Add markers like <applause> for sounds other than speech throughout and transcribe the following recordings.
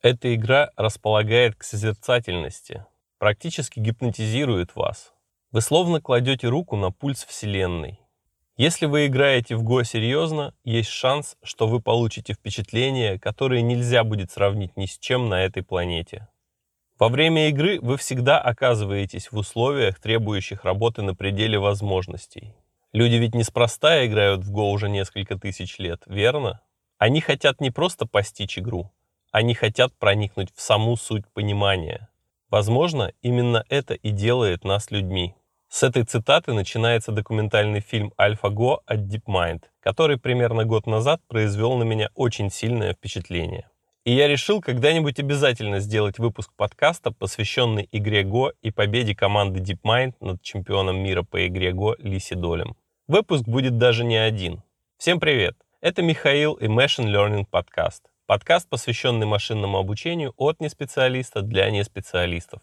Эта игра располагает к созерцательности, практически гипнотизирует вас. Вы словно кладете руку на пульс Вселенной. Если вы играете в Го серьезно, есть шанс, что вы получите впечатления, которые нельзя будет сравнить ни с чем на этой планете. Во время игры вы всегда оказываетесь в условиях, требующих работы на пределе возможностей. Люди ведь неспроста играют в Го уже несколько тысяч лет, верно? Они хотят не просто постичь игру, они хотят проникнуть в саму суть понимания. Возможно, именно это и делает нас людьми. С этой цитаты начинается документальный фильм «Альфа-Го» от DeepMind, который примерно год назад произвел на меня очень сильное впечатление. И я решил когда-нибудь обязательно сделать выпуск подкаста, посвященный игре Го и победе команды DeepMind над чемпионом мира по игре Го Лиси Долем. Выпуск будет даже не один. Всем привет! Это Михаил и Machine Learning подкаст. Подкаст, посвященный машинному обучению от неспециалиста для неспециалистов.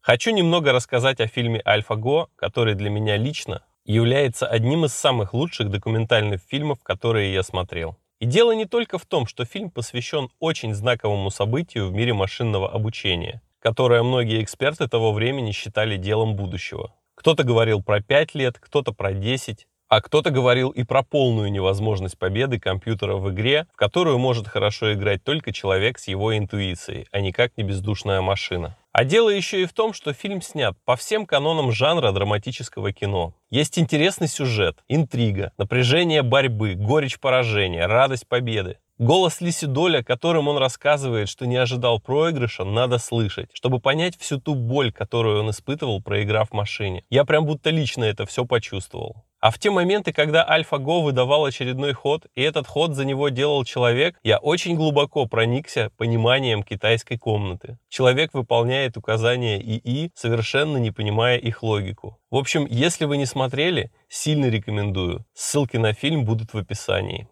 Хочу немного рассказать о фильме «Альфа-Го», который для меня лично является одним из самых лучших документальных фильмов, которые я смотрел. И дело не только в том, что фильм посвящен очень знаковому событию в мире машинного обучения, которое многие эксперты того времени считали делом будущего. Кто-то говорил про 5 лет, кто-то про 10, а кто-то говорил и про полную невозможность победы компьютера в игре, в которую может хорошо играть только человек с его интуицией, а никак не бездушная машина. А дело еще и в том, что фильм снят по всем канонам жанра драматического кино. Есть интересный сюжет, интрига, напряжение борьбы, горечь поражения, радость победы. Голос Лиси Доля, которым он рассказывает, что не ожидал проигрыша, надо слышать, чтобы понять всю ту боль, которую он испытывал, проиграв машине. Я прям будто лично это все почувствовал. А в те моменты, когда AlphaGo выдавал очередной ход, и этот ход за него делал человек, я очень глубоко проникся пониманием китайской комнаты. Человек выполняет указания ИИ, совершенно не понимая их логику. В общем, если вы не смотрели, сильно рекомендую. Ссылки на фильм будут в описании.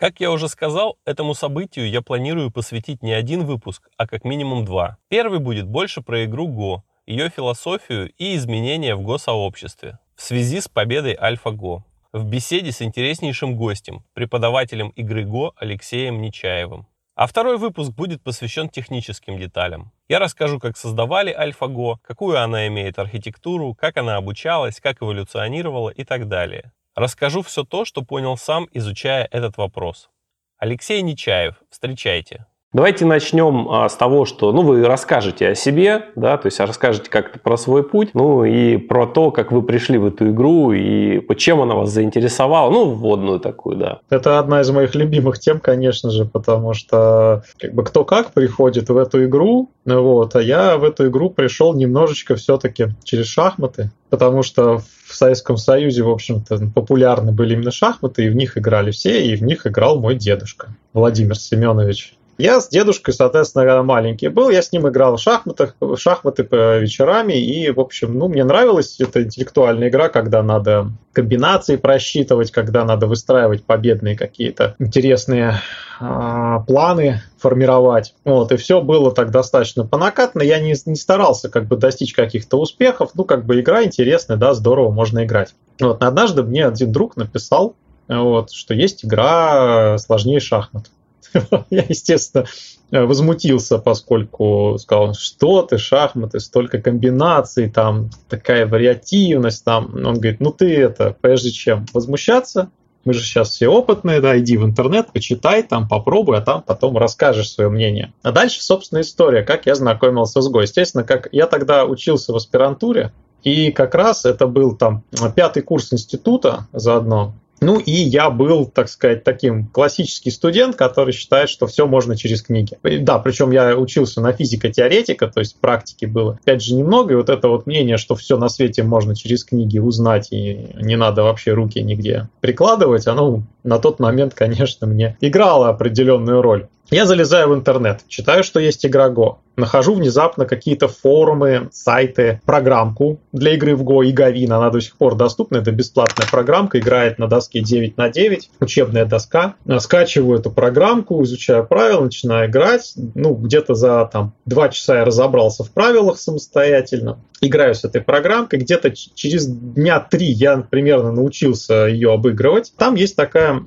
Как я уже сказал, этому событию я планирую посвятить не один выпуск, а как минимум два. Первый будет больше про игру Go, ее философию и изменения в Го-сообществе в связи с победой AlphaGo в беседе с интереснейшим гостем, преподавателем игры Го Алексеем Нечаевым. А второй выпуск будет посвящен техническим деталям. Я расскажу, как создавали AlphaGo, какую она имеет архитектуру, как она обучалась, как эволюционировала и так далее. Расскажу все то, что понял сам, изучая этот вопрос. Алексей Нечаев, встречайте. Давайте начнем а, с того, что ну, вы расскажете о себе, да, то есть расскажете как-то про свой путь, ну и про то, как вы пришли в эту игру и чем она вас заинтересовала, ну, вводную такую, да. Это одна из моих любимых тем, конечно же, потому что как бы кто как приходит в эту игру, вот, а я в эту игру пришел немножечко все-таки через шахматы, потому что в Советском Союзе, в общем-то, популярны были именно шахматы, и в них играли все, и в них играл мой дедушка Владимир Семенович. Я с дедушкой, соответственно, маленький был, я с ним играл в шахматах, в шахматы по вечерами, и, в общем, ну, мне нравилась эта интеллектуальная игра, когда надо комбинации просчитывать, когда надо выстраивать победные какие-то интересные э, планы формировать. Вот, и все было так достаточно понакатно. Я не, не старался как бы достичь каких-то успехов. Ну, как бы игра интересная, да, здорово, можно играть. Вот, однажды мне один друг написал, вот, что есть игра сложнее шахмат. <laughs> Я, естественно, возмутился, поскольку сказал, что ты, шахматы, столько комбинаций, там такая вариативность, там. Он говорит, ну ты это, прежде чем возмущаться, мы же сейчас все опытные, да, иди в интернет, почитай, там попробуй, а там потом расскажешь свое мнение. А дальше, собственно, история, как я знакомился с Го. Естественно, как я тогда учился в аспирантуре, и как раз это был там пятый курс института заодно. Ну и я был, так сказать, таким классический студент, который считает, что все можно через книги. Да, причем я учился на физико-теоретика, то есть практики было, опять же, немного, и вот это вот мнение, что все на свете можно через книги узнать, и не надо вообще руки нигде прикладывать, оно на тот момент, конечно, мне играло определенную роль. Я залезаю в интернет, читаю, что есть игра Go. Нахожу внезапно какие-то форумы, сайты, программку для игры в Go и Гавина. Она до сих пор доступна. Это бесплатная программка, играет на доске 9 на 9, учебная доска. Скачиваю эту программку, изучаю правила, начинаю играть. Ну, где-то за там, 2 часа я разобрался в правилах самостоятельно. Играю с этой программкой, где-то через дня три я примерно научился ее обыгрывать. Там есть такая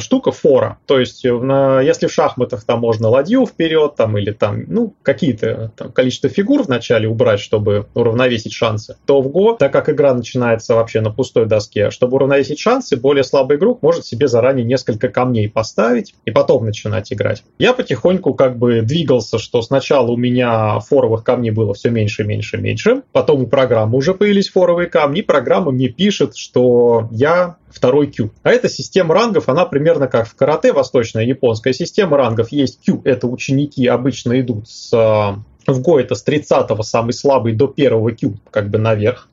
штука фора, то есть на, если в шахматах там можно ладью вперед там или там, ну, какие-то там, количество фигур вначале убрать, чтобы уравновесить шансы, то в Го, так как игра начинается вообще на пустой доске, чтобы уравновесить шансы, более слабый игрок может себе заранее несколько камней поставить и потом начинать играть. Я потихоньку как бы двигался, что сначала у меня форовых камней было все меньше, меньше, меньше, потом у программы уже появились форовые камни, программа мне пишет, что я второй Q. А эта система рангов, она примерно как в карате, восточная японская система рангов. Есть Q, это ученики обычно идут с в Go это с 30 самый слабый до первого Q, как бы наверх.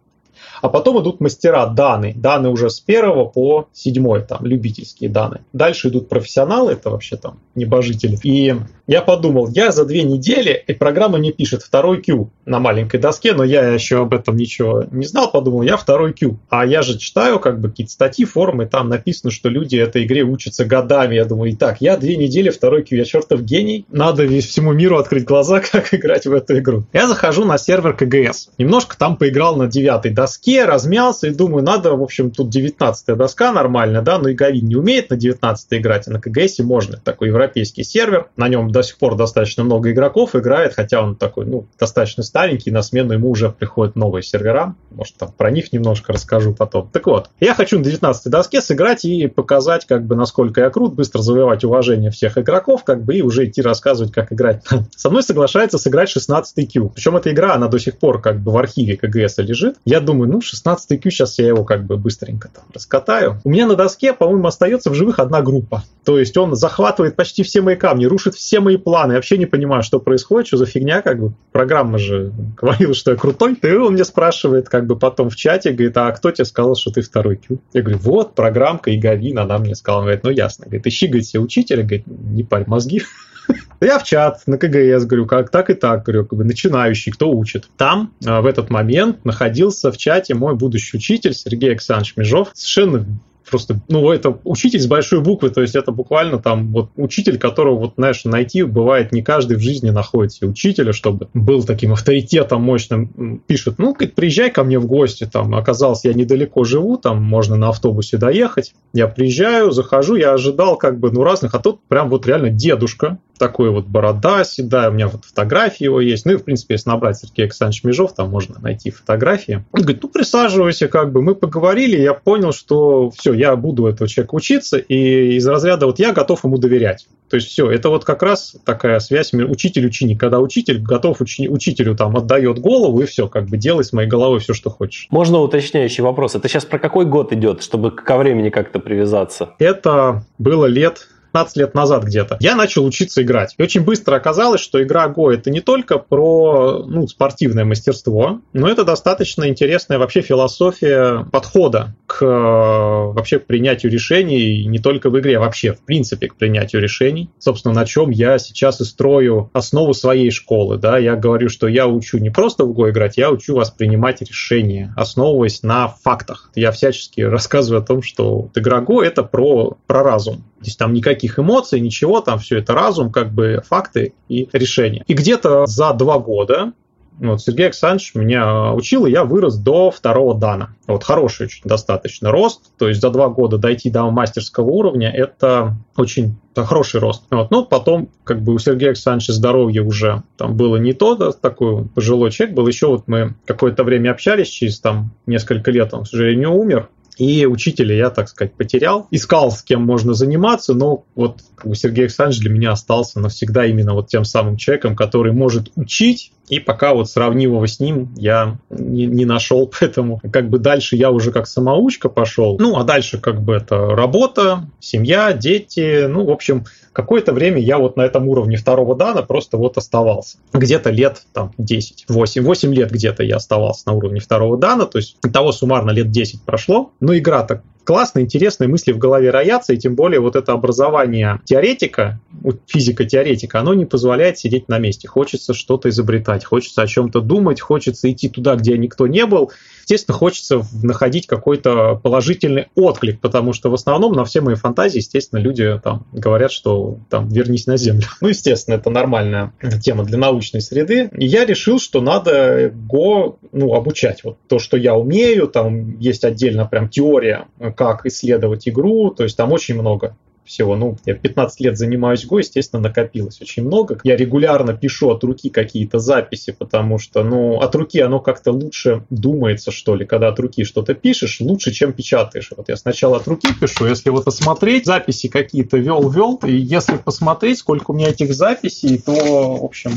А потом идут мастера Даны. Даны уже с первого по седьмой, там, любительские Даны. Дальше идут профессионалы, это вообще там небожители. И я подумал, я за две недели, и программа мне пишет второй Q на маленькой доске, но я еще об этом ничего не знал, подумал, я второй Q. А я же читаю как бы какие-то статьи, форумы, там написано, что люди этой игре учатся годами. Я думаю, и так, я две недели второй Q, я чертов гений, надо всему миру открыть глаза, <laughs> как играть в эту игру. Я захожу на сервер КГС, немножко там поиграл на девятой доске, размялся и думаю, надо, в общем, тут 19 доска нормальная, да, но и Гавин не умеет на 19 играть, а на КГС можно. Такой европейский сервер, на нем до сих пор достаточно много игроков играет, хотя он такой, ну, достаточно старенький, на смену ему уже приходят новые сервера, может, там про них немножко расскажу потом. Так вот, я хочу на 19 доске сыграть и показать, как бы, насколько я крут, быстро завоевать уважение всех игроков, как бы, и уже идти рассказывать, как играть. <laughs> Со мной соглашается сыграть 16 Q. Причем эта игра, она до сих пор как бы в архиве КГС лежит. Я думаю, ну, 16 Q, сейчас я его как бы быстренько там раскатаю. У меня на доске, по-моему, остается в живых одна группа. То есть он захватывает почти все мои камни, рушит все мои планы. Я вообще не понимаю, что происходит, что за фигня, как бы. Программа же <laughs> говорила, что я крутой. И он мне спрашивает, как бы потом в чате, говорит, а кто тебе сказал, что ты второй Q? Я говорю, вот, программка Иговин, она мне сказала. Он говорит, ну ясно. Говорит, ищи, говорит, все учителя, говорит, не парь мозги. <laughs> Я в чат на КГС говорю, как так и так, говорю, как бы начинающий, кто учит. Там а, в этот момент находился в чате мой будущий учитель Сергей Александрович Межов, совершенно просто, ну, это учитель с большой буквы, то есть это буквально там вот учитель, которого, вот, знаешь, найти бывает не каждый в жизни находит себе учителя, чтобы был таким авторитетом мощным, пишет, ну, говорит, приезжай ко мне в гости, там, оказалось, я недалеко живу, там, можно на автобусе доехать, я приезжаю, захожу, я ожидал, как бы, ну, разных, а тут прям вот реально дедушка, такой вот борода седая, у меня вот фотографии его есть. Ну и, в принципе, если набрать Сергей Александрович Межов, там можно найти фотографии. Он говорит, ну присаживайся, как бы. Мы поговорили, я понял, что все, я буду этого человека учиться, и из разряда вот я готов ему доверять. То есть все, это вот как раз такая связь учитель-ученик, когда учитель готов учени- учителю там отдает голову и все, как бы делай с моей головой все, что хочешь. Можно уточняющий вопрос? Это сейчас про какой год идет, чтобы ко времени как-то привязаться? Это было лет 15 лет назад где-то, я начал учиться играть. И очень быстро оказалось, что игра Go это не только про ну, спортивное мастерство, но это достаточно интересная вообще философия подхода к вообще к принятию решений не только в игре, а вообще в принципе к принятию решений. Собственно, на чем я сейчас и строю основу своей школы. Да? Я говорю, что я учу не просто в Go играть, я учу вас принимать решения, основываясь на фактах. Я всячески <laughs> рассказываю о том, что игра Go это про, про разум. То есть там никаких эмоций, ничего, там все это разум, как бы факты и решения. И где-то за два года вот, Сергей Александрович меня учил, и я вырос до второго дана. Вот хороший очень достаточно рост, то есть за два года дойти до мастерского уровня – это очень хороший рост. Вот. Ну, потом, как бы у Сергея Александровича здоровье уже там было не то, да, такой пожилой человек был. Еще вот мы какое-то время общались, через там несколько лет он, к сожалению, умер. И учителя я, так сказать, потерял. Искал, с кем можно заниматься, но вот бы Сергей Александрович для меня остался навсегда именно вот тем самым человеком, который может учить, и пока вот сравнив его с ним, я не, не нашел, <laughs> поэтому как бы дальше я уже как самоучка пошел. Ну, а дальше как бы это работа, семья, дети, ну, в общем, какое-то время я вот на этом уровне второго дана просто вот оставался. Где-то лет там 10, 8, 8 лет где-то я оставался на уровне второго дана, то есть того суммарно лет 10 прошло. Но игра так классные, интересные мысли в голове роятся, и тем более вот это образование теоретика, физика-теоретика, оно не позволяет сидеть на месте. Хочется что-то изобретать, хочется о чем-то думать, хочется идти туда, где никто не был. Естественно, хочется находить какой-то положительный отклик, потому что в основном на все мои фантазии, естественно, люди там говорят, что там вернись на землю. Ну, естественно, это нормальная тема для научной среды. И я решил, что надо Go ну, обучать. Вот то, что я умею, там есть отдельно прям теория, как исследовать игру, то есть там очень много всего. Ну, я 15 лет занимаюсь Go, естественно, накопилось очень много. Я регулярно пишу от руки какие-то записи, потому что, ну, от руки оно как-то лучше думается, что ли, когда от руки что-то пишешь, лучше, чем печатаешь. Вот я сначала от руки пишу, если вот посмотреть, записи какие-то вел-вел, и если посмотреть, сколько у меня этих записей, то, в общем,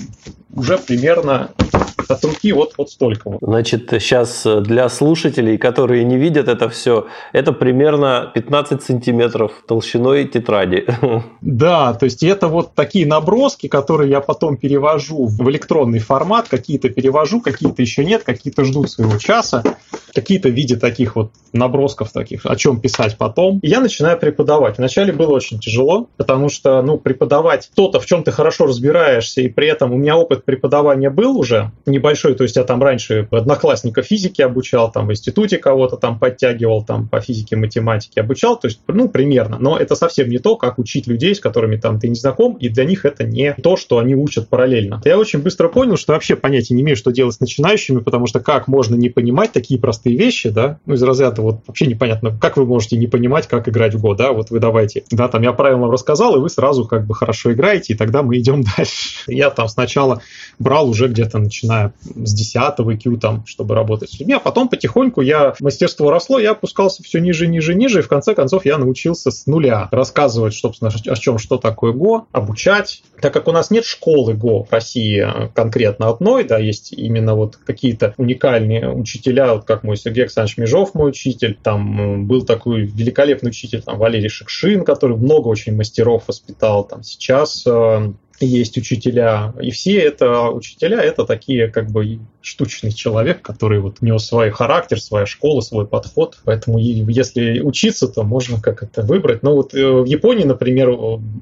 уже примерно от руки вот, вот столько. Значит, сейчас для слушателей, которые не видят это все, это примерно 15 сантиметров толщиной тетради. <laughs> Да, то есть это вот такие наброски, которые я потом перевожу в электронный формат, какие-то перевожу, какие-то еще нет, какие-то ждут своего часа, какие-то в виде таких вот набросков таких, о чем писать потом. И я начинаю преподавать. Вначале было очень тяжело, потому что, ну, преподавать то-то, в чем ты хорошо разбираешься, и при этом у меня опыт преподавания был уже небольшой, то есть я там раньше одноклассника физики обучал, там в институте кого-то там подтягивал, там по физике, математике обучал, то есть, ну, примерно, но это совсем совсем не то, как учить людей, с которыми там ты не знаком, и для них это не то, что они учат параллельно. Я очень быстро понял, что вообще понятия не имею, что делать с начинающими, потому что как можно не понимать такие простые вещи, да, ну из разряда вот вообще непонятно, как вы можете не понимать, как играть в год, да, вот вы давайте, да, там я правильно вам рассказал, и вы сразу как бы хорошо играете, и тогда мы идем <laughs> дальше. Я там сначала брал уже где-то начиная с 10 IQ там, чтобы работать с людьми, а потом потихоньку я, мастерство росло, я опускался все ниже, ниже, ниже, и в конце концов я научился с нуля рассказывать, собственно, о чем, что такое Go, обучать. Так как у нас нет школы Go в России конкретно одной, да, есть именно вот какие-то уникальные учителя, вот как мой Сергей Александрович Межов, мой учитель, там был такой великолепный учитель, там Валерий Шекшин, который много очень мастеров воспитал, там сейчас э, есть учителя, и все это учителя это такие как бы штучный человек, который вот у него свой характер, своя школа, свой подход, поэтому если учиться, то можно как это выбрать. Но вот э, в Японии, например,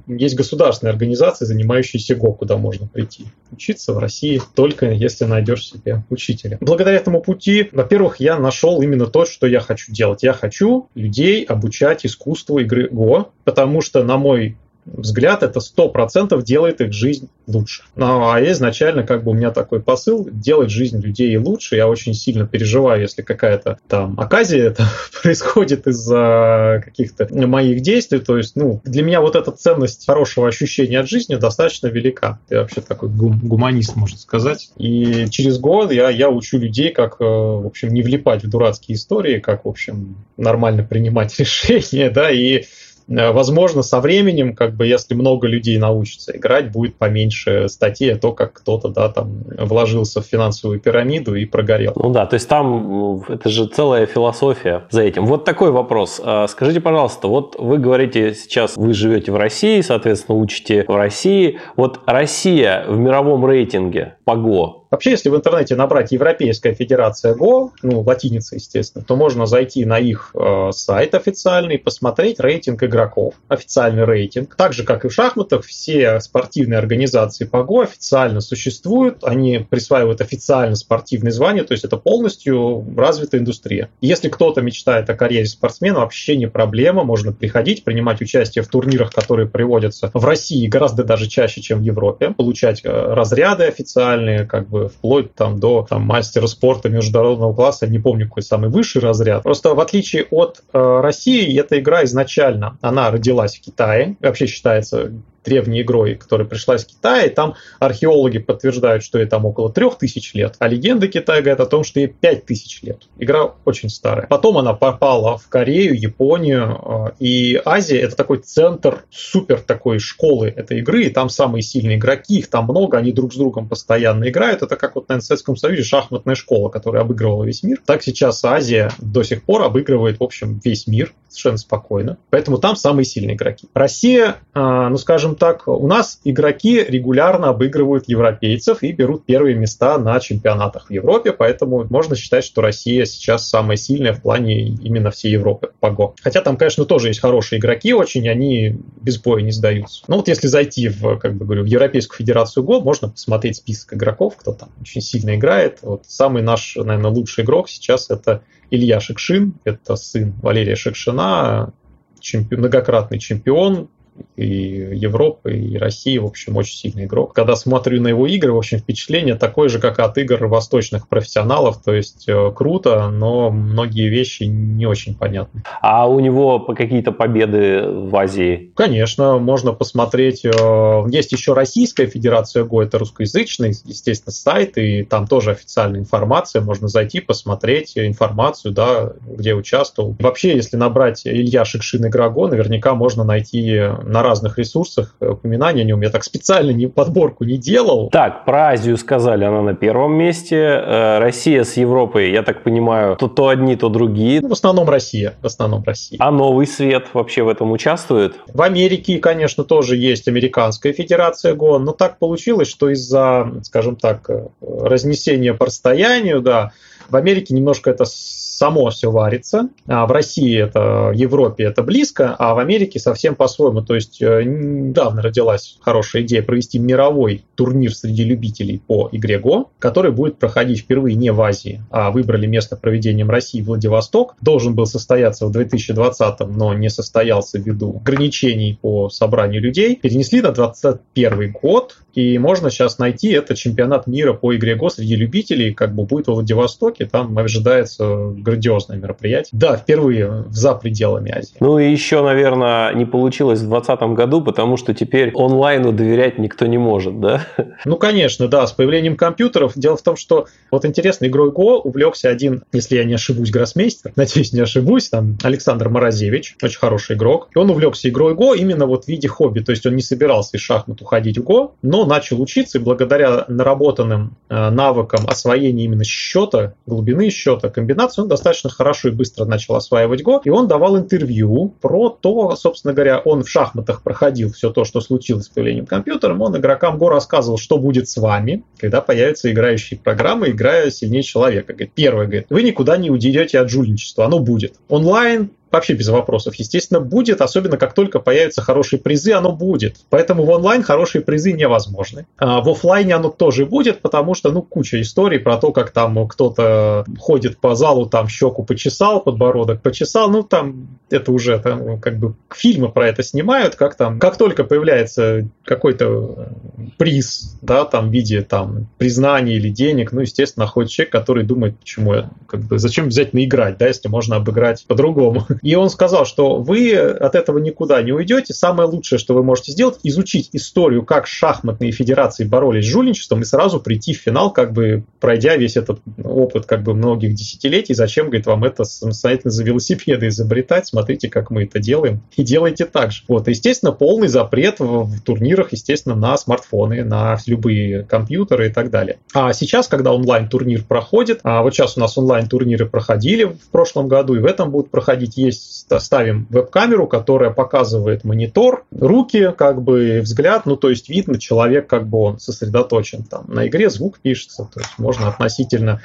есть государственные организации, занимающиеся ГО, куда можно прийти. Учиться в России только если найдешь себе учителя. Благодаря этому пути, во-первых, я нашел именно то, что я хочу делать. Я хочу людей обучать искусству игры ГО, потому что, на мой взгляд, это сто процентов делает их жизнь лучше. Ну, а изначально как бы у меня такой посыл делать жизнь людей лучше. Я очень сильно переживаю, если какая-то там оказия это <laughs> происходит из-за каких-то моих действий. То есть, ну, для меня вот эта ценность хорошего ощущения от жизни достаточно велика. Я вообще такой гум- гуманист, можно сказать. И через год я, я учу людей, как, э, в общем, не влипать в дурацкие истории, как, в общем, нормально принимать <laughs> решения, да, и возможно, со временем, как бы, если много людей научатся играть, будет поменьше статей о том, как кто-то, да, там, вложился в финансовую пирамиду и прогорел. Ну да, то есть там это же целая философия за этим. Вот такой вопрос. А, скажите, пожалуйста, вот вы говорите сейчас, вы живете в России, соответственно, учите в России. Вот Россия в мировом рейтинге по ГО Вообще, если в интернете набрать Европейская Федерация ГО, ну, латиница, естественно, то можно зайти на их э, сайт официальный, посмотреть рейтинг игроков, официальный рейтинг. Так же, как и в шахматах, все спортивные организации по ГО официально существуют, они присваивают официально спортивные звания, то есть это полностью развитая индустрия. Если кто-то мечтает о карьере спортсмена, вообще не проблема, можно приходить, принимать участие в турнирах, которые приводятся в России гораздо даже чаще, чем в Европе, получать э, разряды официальные, как бы бы вплоть там до там, мастера спорта международного класса, не помню какой самый высший разряд. Просто в отличие от э, России, эта игра изначально, она родилась в Китае, вообще считается древней игрой, которая пришла из Китая, и там археологи подтверждают, что ей там около 3000 лет, а легенды Китая говорят о том, что ей 5000 лет. Игра очень старая. Потом она попала в Корею, Японию, э, и Азия это такой центр супер такой школы этой игры, и там самые сильные игроки, их там много, они друг с другом постоянно играют. Это как вот на Советском Союзе шахматная школа, которая обыгрывала весь мир. Так сейчас Азия до сих пор обыгрывает, в общем, весь мир совершенно спокойно. Поэтому там самые сильные игроки. Россия, э, ну скажем так, у нас игроки регулярно обыгрывают европейцев и берут первые места на чемпионатах в Европе, поэтому можно считать, что Россия сейчас самая сильная в плане именно всей Европы по ГО. Хотя там, конечно, тоже есть хорошие игроки очень, они без боя не сдаются. Ну вот если зайти в, как бы говорю, в Европейскую Федерацию ГО, можно посмотреть список игроков, кто там очень сильно играет. Вот самый наш, наверное, лучший игрок сейчас это Илья Шекшин, это сын Валерия Шекшина, чемпион, многократный чемпион, и Европы, и России, в общем, очень сильный игрок. Когда смотрю на его игры, в общем, впечатление такое же, как от игр восточных профессионалов, то есть э, круто, но многие вещи не очень понятны. А у него какие-то победы в Азии? Конечно, можно посмотреть. Э, есть еще Российская Федерация ГО, это русскоязычный, естественно, сайт, и там тоже официальная информация, можно зайти, посмотреть информацию, да, где участвовал. Вообще, если набрать Илья Шикшин игра ГО, наверняка можно найти на разных ресурсах упоминания о нем. Я так специально не подборку не делал. Так, про Азию сказали, она на первом месте. Э, Россия с Европой, я так понимаю, то, то одни, то другие. Ну, в основном Россия, в основном Россия. А новый свет вообще в этом участвует? В Америке, конечно, тоже есть Американская Федерация ГОН, но так получилось, что из-за, скажем так, э, разнесения по расстоянию, да, в Америке немножко это само все варится. А в России это, в Европе это близко, а в Америке совсем по-своему. То есть э, недавно родилась хорошая идея провести мировой турнир среди любителей по игре Го, который будет проходить впервые не в Азии, а выбрали место проведения в России Владивосток. Должен был состояться в 2020, но не состоялся ввиду ограничений по собранию людей. Перенесли на 2021 год, и можно сейчас найти это чемпионат мира по игре Го среди любителей, как бы будет во Владивостоке, там ожидается грандиозное мероприятие. Да, впервые за пределами Азии. Ну и еще, наверное, не получилось в 2020 году, потому что теперь онлайну доверять никто не может, да? Ну, конечно, да, с появлением компьютеров. Дело в том, что вот интересно, игрой Go увлекся один, если я не ошибусь, гроссмейстер, надеюсь, не ошибусь, там Александр Морозевич, очень хороший игрок. И он увлекся игрой Go именно вот в виде хобби, то есть он не собирался из шахмат уходить в Go, но начал учиться и благодаря наработанным э, навыкам освоения именно счета, глубины счета, комбинации, он достаточно хорошо и быстро начал осваивать Го, и он давал интервью про то, собственно говоря, он в шахматах проходил все то, что случилось с появлением компьютера, он игрокам Го рассказывал, что будет с вами, когда появятся играющие программы, играя сильнее человека. Говорит, первое, говорит, вы никуда не уйдете от жульничества, оно будет. Онлайн вообще без вопросов. Естественно, будет, особенно как только появятся хорошие призы, оно будет. Поэтому в онлайн хорошие призы невозможны. А в офлайне оно тоже будет, потому что, ну, куча историй про то, как там кто-то ходит по залу, там щеку почесал, подбородок почесал, ну, там это уже там, как бы фильмы про это снимают, как там, как только появляется какой-то приз, да, там в виде там признания или денег, ну, естественно, находит человек, который думает, почему я, как бы, зачем обязательно играть, да, если можно обыграть по-другому. И он сказал, что вы от этого никуда не уйдете. Самое лучшее, что вы можете сделать, изучить историю, как шахматные федерации боролись с жульничеством, и сразу прийти в финал, как бы пройдя весь этот опыт как бы многих десятилетий. Зачем, говорит, вам это самостоятельно за велосипеды изобретать? Смотрите, как мы это делаем. И делайте так же. Вот, естественно, полный запрет в, в турнирах, естественно, на смартфоны, на любые компьютеры и так далее. А сейчас, когда онлайн-турнир проходит, а вот сейчас у нас онлайн-турниры проходили в прошлом году и в этом будут проходить, есть, ставим веб-камеру, которая показывает монитор, руки, как бы взгляд, ну то есть видно, человек как бы он сосредоточен там на игре, звук пишется, то есть можно относительно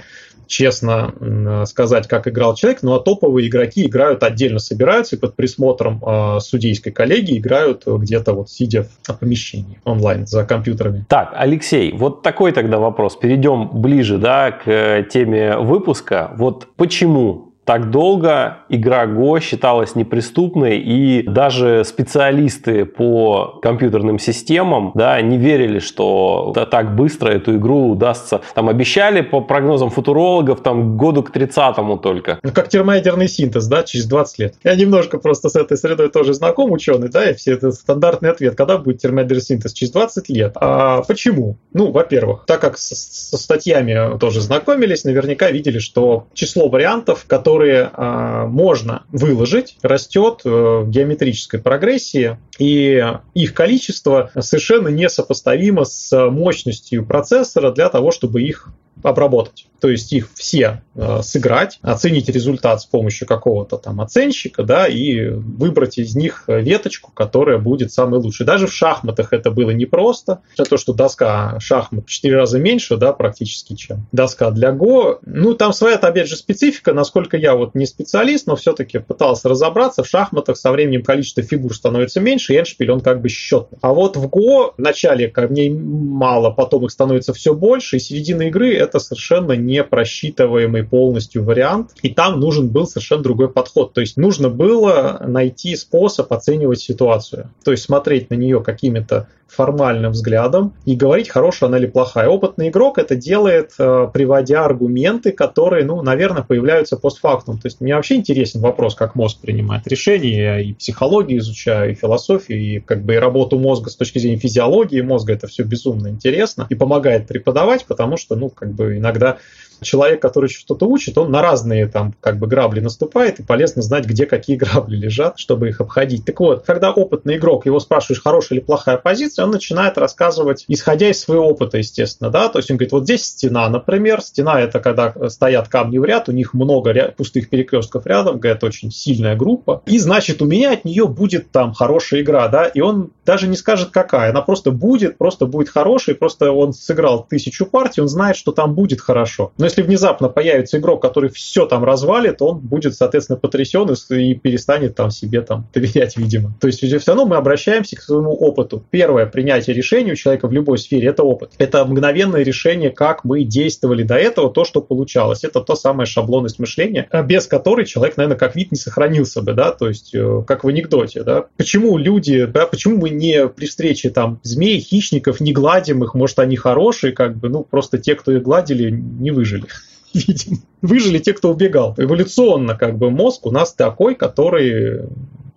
честно сказать, как играл человек, ну а топовые игроки играют отдельно, собираются и под присмотром э, судейской коллегии играют где-то вот сидя в помещении онлайн за компьютерами. Так, Алексей, вот такой тогда вопрос. Перейдем ближе да, к теме выпуска. Вот почему так долго игра Go считалась неприступной, и даже специалисты по компьютерным системам да, не верили, что так быстро эту игру удастся. Там обещали по прогнозам футурологов там году к 30-му только. Ну, как термоядерный синтез, да, через 20 лет. Я немножко просто с этой средой тоже знаком, ученый, да, и все это стандартный ответ. Когда будет термоядерный синтез? Через 20 лет. А почему? Ну, во-первых, так как со статьями тоже знакомились, наверняка видели, что число вариантов, которые которые э, можно выложить, растет э, в геометрической прогрессии, и их количество совершенно несопоставимо с мощностью процессора для того, чтобы их обработать. То есть их все э, сыграть, оценить результат с помощью какого-то там оценщика, да, и выбрать из них веточку, которая будет самой лучшей. Даже в шахматах это было непросто. То, что доска шахмат в 4 раза меньше, да, практически, чем доска для Го. Ну, там своя, опять же, специфика. Насколько я вот не специалист, но все-таки пытался разобраться. В шахматах со временем количество фигур становится меньше, и эншпиль, он как бы счетный. А вот в Го вначале камней мало, потом их становится все больше, и середина игры это совершенно не не просчитываемый полностью вариант, и там нужен был совершенно другой подход. То есть нужно было найти способ оценивать ситуацию, то есть смотреть на нее какими-то формальным взглядом и говорить, хорошая она или плохая. Опытный игрок это делает, э, приводя аргументы, которые, ну, наверное, появляются постфактум. То есть мне вообще интересен вопрос, как мозг принимает решения. Я и психологию изучаю, и философию, и как бы и работу мозга с точки зрения физиологии мозга. Это все безумно интересно и помогает преподавать, потому что, ну, как бы иногда человек, который что-то учит, он на разные там как бы грабли наступает, и полезно знать, где какие <laughs> грабли лежат, чтобы их обходить. Так вот, когда опытный игрок, его спрашиваешь, хорошая или плохая позиция, он начинает рассказывать, исходя из своего опыта, естественно, да, то есть он говорит, вот здесь стена, например, стена это когда стоят камни в ряд, у них много пустых перекрестков рядом, говорят, очень сильная группа, и значит у меня от нее будет там хорошая игра, да, и он даже не скажет какая, она просто будет, просто будет хорошей, просто он сыграл тысячу партий, он знает, что там будет хорошо. Но если внезапно появится игрок, который все там развалит, он будет, соответственно, потрясен и перестанет там себе там <laughs> доверять, видимо. То есть все равно мы обращаемся к своему опыту. Первое принятие решения у человека в любой сфере – это опыт. Это мгновенное решение, как мы действовали до этого, то, что получалось. Это та самая шаблонность мышления, без которой человек, наверное, как вид не сохранился бы, да, то есть э, как в анекдоте, да. Почему люди, да, почему мы не при встрече там змей, хищников не гладим их, может, они хорошие, как бы, ну, просто те, кто их гладили, не выжили <laughs> видимо. Выжили те, кто убегал. Эволюционно как бы мозг у нас такой, который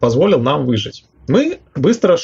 позволил нам выжить мы быстро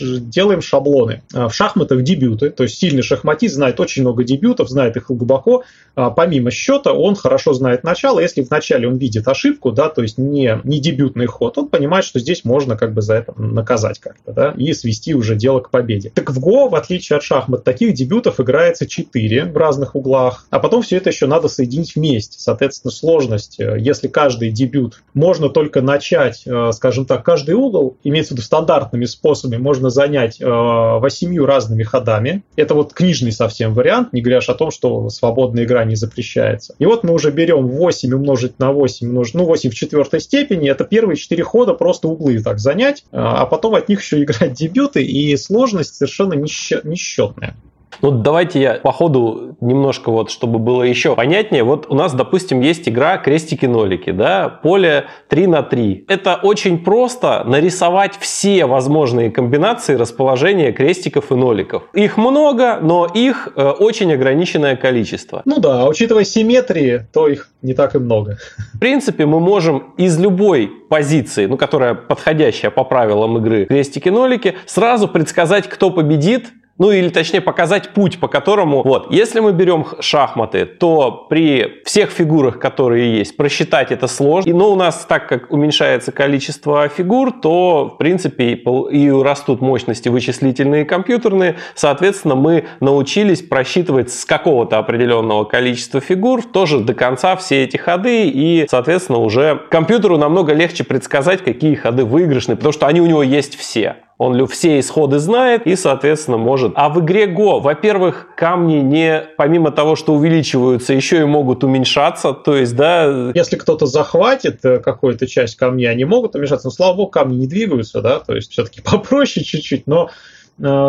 делаем шаблоны. А, в шахматах дебюты, то есть сильный шахматист знает очень много дебютов, знает их глубоко. А, помимо счета, он хорошо знает начало. Если в начале он видит ошибку, да, то есть не, не дебютный ход, он понимает, что здесь можно как бы за это наказать как-то, да, и свести уже дело к победе. Так в Го, в отличие от шахмат, таких дебютов играется 4 в разных углах, а потом все это еще надо соединить вместе. Соответственно, сложность, э, если каждый дебют можно только начать, э, скажем так, каждый угол, имеется виду стандартными способами, можно занять э, восемью разными ходами. Это вот книжный совсем вариант, не говоря о том, что свободная игра не запрещается. И вот мы уже берем 8 умножить на 8, умножить, ну 8 в четвертой степени, это первые 4 хода просто углы так занять, э, а потом от них еще играть дебюты, и сложность совершенно несчетная. Ну, давайте я по ходу немножко вот, чтобы было еще понятнее. Вот у нас, допустим, есть игра крестики-нолики, да, поле 3 на 3. Это очень просто нарисовать все возможные комбинации расположения крестиков и ноликов. Их много, но их э, очень ограниченное количество. Ну да, а учитывая симметрии, то их не так и много. В принципе, мы можем из любой позиции, ну, которая подходящая по правилам игры крестики-нолики, сразу предсказать, кто победит, ну или точнее показать путь, по которому, вот, если мы берем шахматы, то при всех фигурах, которые есть, просчитать это сложно. Но у нас, так как уменьшается количество фигур, то, в принципе, и растут мощности вычислительные и компьютерные. Соответственно, мы научились просчитывать с какого-то определенного количества фигур тоже до конца все эти ходы. И, соответственно, уже компьютеру намного легче предсказать, какие ходы выигрышные, потому что они у него есть все. Он все исходы знает и, соответственно, может. А в игре Go, во-первых, камни не, помимо того, что увеличиваются, еще и могут уменьшаться. То есть, да... Если кто-то захватит э, какую-то часть камней, они могут уменьшаться. Но, слава богу, камни не двигаются, да, то есть все-таки попроще чуть-чуть. Но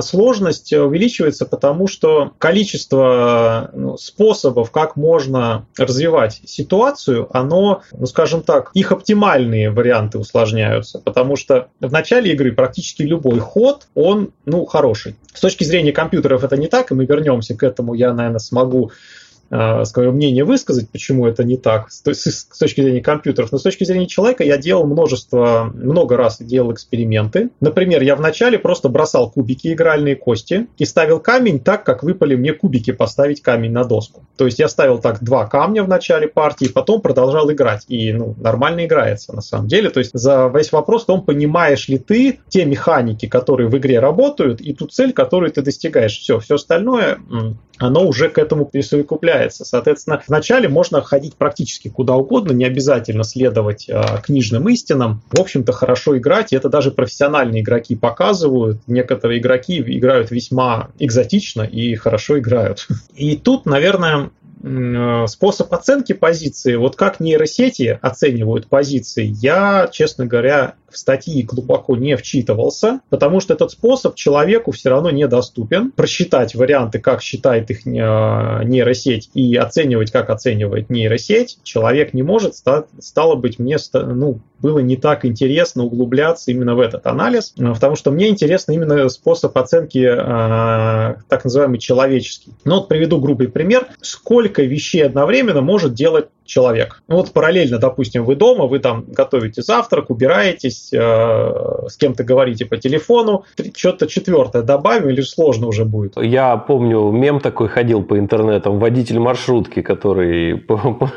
сложность увеличивается, потому что количество ну, способов, как можно развивать ситуацию, оно, ну, скажем так, их оптимальные варианты усложняются, потому что в начале игры практически любой ход, он, ну, хороший. С точки зрения компьютеров это не так, и мы вернемся к этому, я, наверное, смогу Э, свое мнение высказать, почему это не так с, с точки зрения компьютеров. Но с точки зрения человека я делал множество, много раз делал эксперименты. Например, я вначале просто бросал кубики игральные кости и ставил камень так, как выпали мне кубики поставить камень на доску. То есть я ставил так два камня в начале партии, потом продолжал играть. И ну, нормально играется на самом деле. То есть за весь вопрос в том, понимаешь ли ты те механики, которые в игре работают, и ту цель, которую ты достигаешь. Все, все остальное, оно уже к этому присовокупляется появляется. Соответственно, вначале можно ходить практически куда угодно, не обязательно следовать э, книжным истинам. В общем-то, хорошо играть, и это даже профессиональные игроки показывают. Некоторые игроки играют весьма экзотично и хорошо играют. <laughs> И тут, наверное, Э, способ оценки позиции, вот как нейросети оценивают позиции, я, честно говоря, в статьи глубоко не вчитывался, потому что этот способ человеку все равно недоступен. Просчитать варианты, как считает их нейросеть, и оценивать, как оценивает нейросеть, человек не может. Стало быть, мне ну, было не так интересно углубляться именно в этот анализ, потому что мне интересно именно способ оценки э, так называемый человеческий. Ну вот приведу грубый пример. Сколько вещей одновременно может делать человек. Ну вот параллельно, допустим, вы дома, вы там готовите завтрак, убираетесь, э, с кем-то говорите по телефону, что-то четвертое добавим или сложно уже будет? Я помню, мем такой ходил по интернетам, водитель маршрутки, который по, по,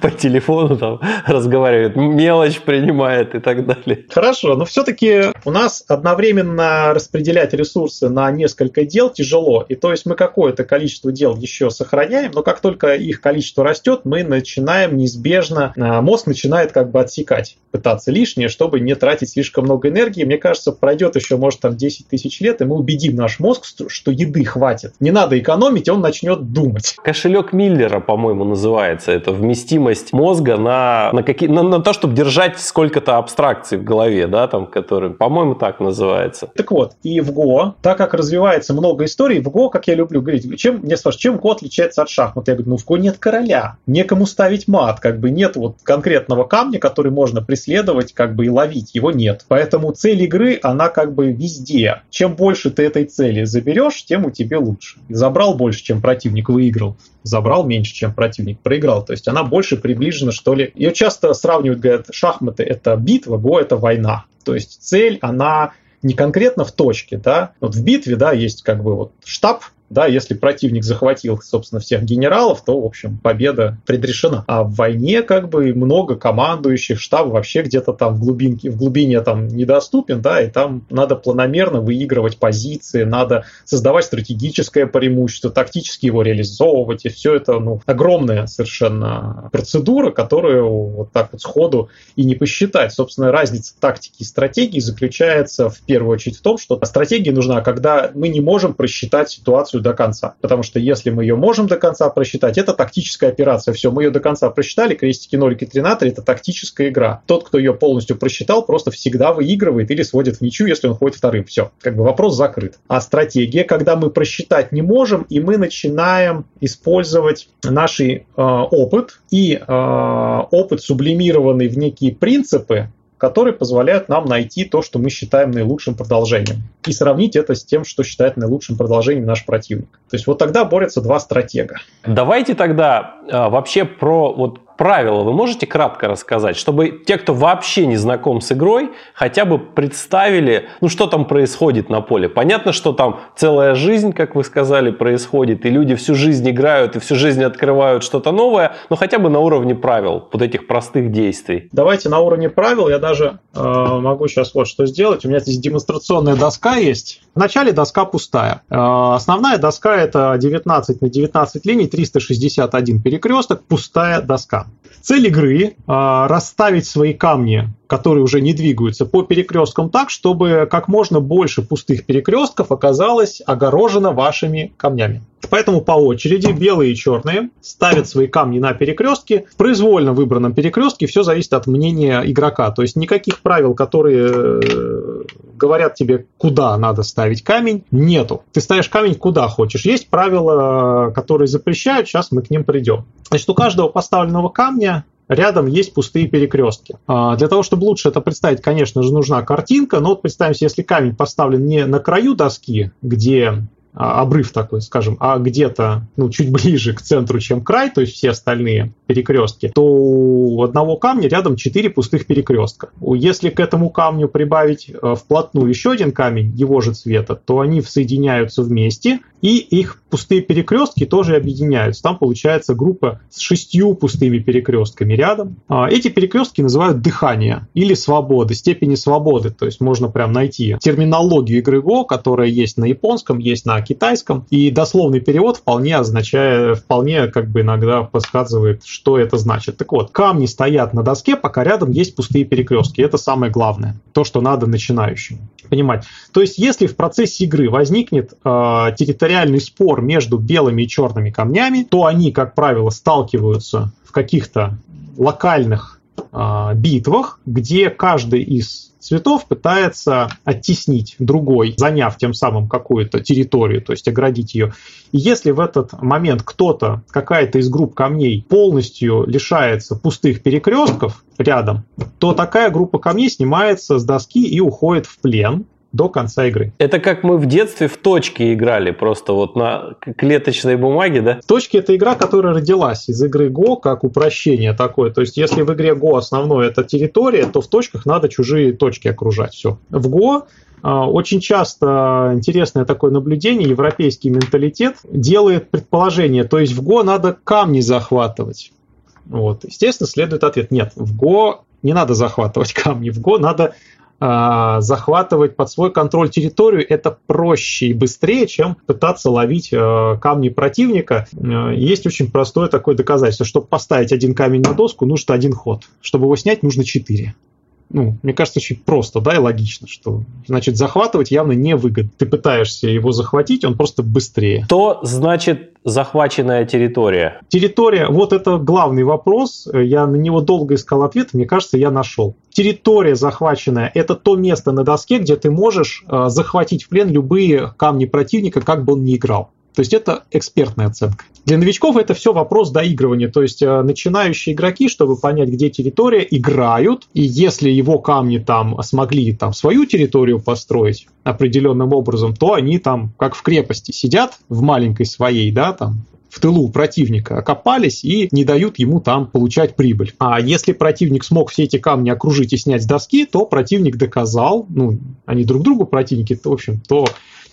по телефону там разговаривает, мелочь принимает и так далее. Хорошо, но все-таки у нас одновременно распределять ресурсы на несколько дел тяжело, и то есть мы какое-то количество дел еще сохраняем, но как только их количество растет, мы начинаем начинаем неизбежно, а, мозг начинает как бы отсекать, пытаться лишнее, чтобы не тратить слишком много энергии. Мне кажется, пройдет еще, может, там 10 тысяч лет, и мы убедим наш мозг, что еды хватит. Не надо экономить, он начнет думать. Кошелек Миллера, по-моему, называется. Это вместимость мозга на, на, какие, на, на то, чтобы держать сколько-то абстракций в голове, да, там, которые, по-моему, так называется. Так вот, и в Go, так как развивается много историй, в Go, как я люблю говорить, чем, мне спрашивают, чем Go отличается от шахмат? Я говорю, ну в Go нет короля, некому ставить ставить мат, как бы нет вот конкретного камня, который можно преследовать, как бы и ловить, его нет. Поэтому цель игры, она как бы везде. Чем больше ты этой цели заберешь, тем у тебя лучше. Забрал больше, чем противник, выиграл. Забрал меньше, чем противник, проиграл. То есть она больше приближена, что ли. Ее часто сравнивают, говорят, шахматы это битва, го это война. То есть цель, она не конкретно в точке, да, вот в битве, да, есть как бы вот штаб, да, если противник захватил, собственно, всех генералов, то, в общем, победа предрешена. А в войне как бы много командующих, штаб вообще где-то там в глубинке, в глубине там недоступен, да, и там надо планомерно выигрывать позиции, надо создавать стратегическое преимущество, тактически его реализовывать, и все это, ну, огромная совершенно процедура, которую вот так вот сходу и не посчитать. Собственно, разница тактики и стратегии заключается в первую очередь в том, что стратегия нужна, когда мы не можем просчитать ситуацию операцию до конца. Потому что если мы ее можем до конца просчитать, это тактическая операция. Все, мы ее до конца просчитали, крестики, нолики, тринаты, это тактическая игра. Тот, кто ее полностью просчитал, просто всегда выигрывает или сводит в ничью, если он ходит вторым. Все, как бы вопрос закрыт. А стратегия, когда мы просчитать не можем, и мы начинаем использовать наш э, опыт и э, опыт, сублимированный в некие принципы, которые позволяют нам найти то, что мы считаем наилучшим продолжением, и сравнить это с тем, что считает наилучшим продолжением наш противник. То есть вот тогда борются два стратега. Давайте тогда э, вообще про вот правила вы можете кратко рассказать, чтобы те, кто вообще не знаком с игрой, хотя бы представили, ну что там происходит на поле. Понятно, что там целая жизнь, как вы сказали, происходит, и люди всю жизнь играют и всю жизнь открывают что-то новое, но хотя бы на уровне правил, вот этих простых действий. Давайте на уровне правил, я даже э, могу сейчас вот что сделать. У меня здесь демонстрационная доска есть. Вначале доска пустая. Э, основная доска это 19 на 19 линий, 361 перекресток, пустая доска. Цель игры а, расставить свои камни, которые уже не двигаются, по перекресткам так, чтобы как можно больше пустых перекрестков оказалось огорожено вашими камнями. Поэтому по очереди белые и черные ставят свои камни на перекрестке. В произвольно выбранном перекрестке все зависит от мнения игрока. То есть никаких правил, которые э, говорят тебе, куда надо ставить камень, нету. Ты ставишь камень куда хочешь. Есть правила, которые запрещают, сейчас мы к ним придем. Значит, у каждого поставленного камня рядом есть пустые перекрестки. А, для того, чтобы лучше это представить, конечно же, нужна картинка, но вот представим если камень поставлен не на краю доски, где а, обрыв такой, скажем, а где-то ну, чуть <laughs> ближе к центру, чем край, то есть все остальные перекрестки, то у одного камня рядом 4 пустых перекрестка. Если к этому камню прибавить э, вплотную еще один камень его же цвета, то они соединяются вместе, и их пустые перекрестки тоже объединяются. Там получается группа с шестью пустыми перекрестками рядом. А, эти перекрестки называют дыхание или свободы, степени свободы. То есть можно прям найти терминологию игры Go, которая есть на японском, есть на китайском, и дословный перевод вполне означает, вполне как бы иногда подсказывает, что это значит. Так вот, камни стоят на доске, пока рядом есть пустые перекрестки. Это самое главное, то, что надо начинающему понимать. То есть, если в процессе игры возникнет э, территориальный спор между белыми и черными камнями, то они, как правило, сталкиваются в каких-то локальных э, битвах, где каждый из цветов пытается оттеснить другой, заняв тем самым какую-то территорию, то есть оградить ее. И если в этот момент кто-то, какая-то из групп камней полностью лишается пустых перекрестков рядом, то такая группа камней снимается с доски и уходит в плен до конца игры. Это как мы в детстве в точки играли, просто вот на клеточной бумаге, да? Точки — это игра, которая родилась из игры Go как упрощение такое. То есть, если в игре Go основное это территория, то в точках надо чужие точки окружать. Все. В Go а, очень часто интересное такое наблюдение, европейский менталитет делает предположение, то есть в Го надо камни захватывать. Вот. Естественно, следует ответ, нет, в Го не надо захватывать <laughs> камни, в Го надо захватывать под свой контроль территорию, это проще и быстрее, чем пытаться ловить а, камни противника. А, есть очень простое такое доказательство. Чтобы поставить один камень на доску, нужно один ход. Чтобы его снять, нужно четыре ну, мне кажется, очень просто, да, и логично, что, значит, захватывать явно невыгодно. Ты пытаешься его захватить, он просто быстрее. Что значит захваченная территория? Территория, вот это главный вопрос. Я на него долго искал ответ, мне кажется, я нашел. Территория захваченная – это то место на доске, где ты можешь э, захватить в плен любые камни противника, как бы он ни играл. То есть это экспертная оценка. Для новичков это все вопрос доигрывания. То есть э, начинающие игроки, чтобы понять, где территория, играют. И если его камни там смогли там свою территорию построить определенным образом, то они там как в крепости сидят в маленькой своей, да, там в тылу противника окопались и не дают ему там получать прибыль. А если противник смог все эти камни окружить и снять с доски, то противник доказал, ну, они друг другу противники, в общем, то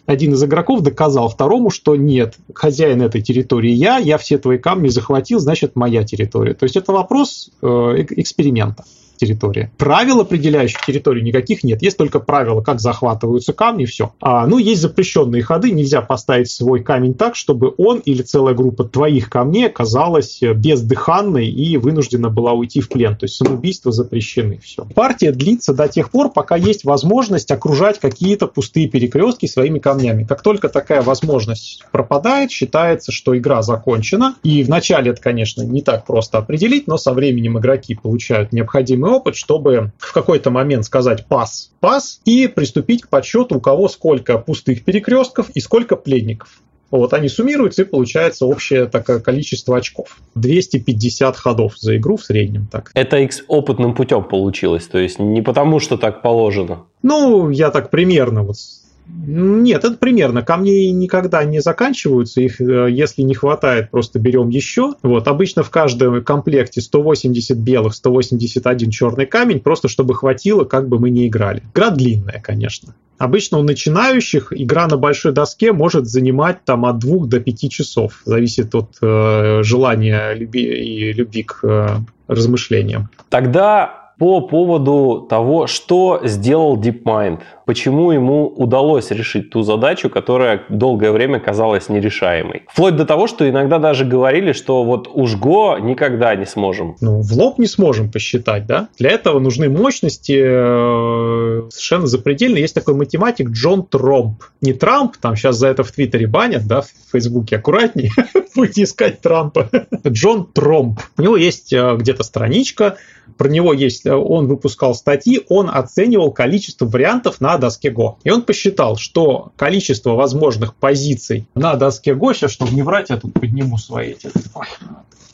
один из игроков доказал второму, что нет, хозяин этой территории я, я все твои камни захватил, значит моя территория. То есть это вопрос э, эксперимента территория. Правил, определяющих территорию, никаких нет. Есть только правила, как захватываются камни, все. А, ну, есть запрещенные ходы. Нельзя поставить свой камень так, чтобы он или целая группа твоих камней оказалась бездыханной и вынуждена была уйти в плен. То есть самоубийства запрещены. Все. Партия длится до тех пор, пока есть возможность окружать какие-то пустые перекрестки своими камнями. Как только такая возможность пропадает, считается, что игра закончена. И вначале это, конечно, не так просто определить, но со временем игроки получают необходимый опыт, чтобы в какой-то момент сказать «пас», «пас» и приступить к подсчету, у кого сколько пустых перекрестков и сколько пленников. Вот они суммируются, и получается общее такое количество очков. 250 ходов за игру в среднем. Так. Это X опытным путем получилось, то есть не потому, что так положено. Ну, я так примерно вот нет, это примерно. Камни никогда не заканчиваются. Их, э, если не хватает, просто берем еще. Вот, обычно в каждом комплекте 180 белых, 181 черный камень, просто чтобы хватило, как бы мы ни играли. Игра длинная, конечно. Обычно у начинающих игра на большой доске может занимать там от двух до пяти часов. Зависит от э, желания люби и любви к э, размышлениям. Тогда по поводу того, что сделал DeepMind, почему ему удалось решить ту задачу, которая долгое время казалась нерешаемой. Вплоть до того, что иногда даже говорили, что вот уж Go никогда не сможем. Ну, в лоб не сможем посчитать, да? Для этого нужны мощности э, совершенно запредельные. Есть такой математик Джон Тромп. Не Трамп, там сейчас за это в Твиттере банят, да, в Фейсбуке аккуратнее, <laughs> будете искать Трампа. Джон Тромп. У него есть э, где-то страничка, про него есть, э, он выпускал статьи, он оценивал количество вариантов на доске Go. И он посчитал, что количество возможных позиций на доске Go, сейчас, чтобы не врать, я тут подниму свои эти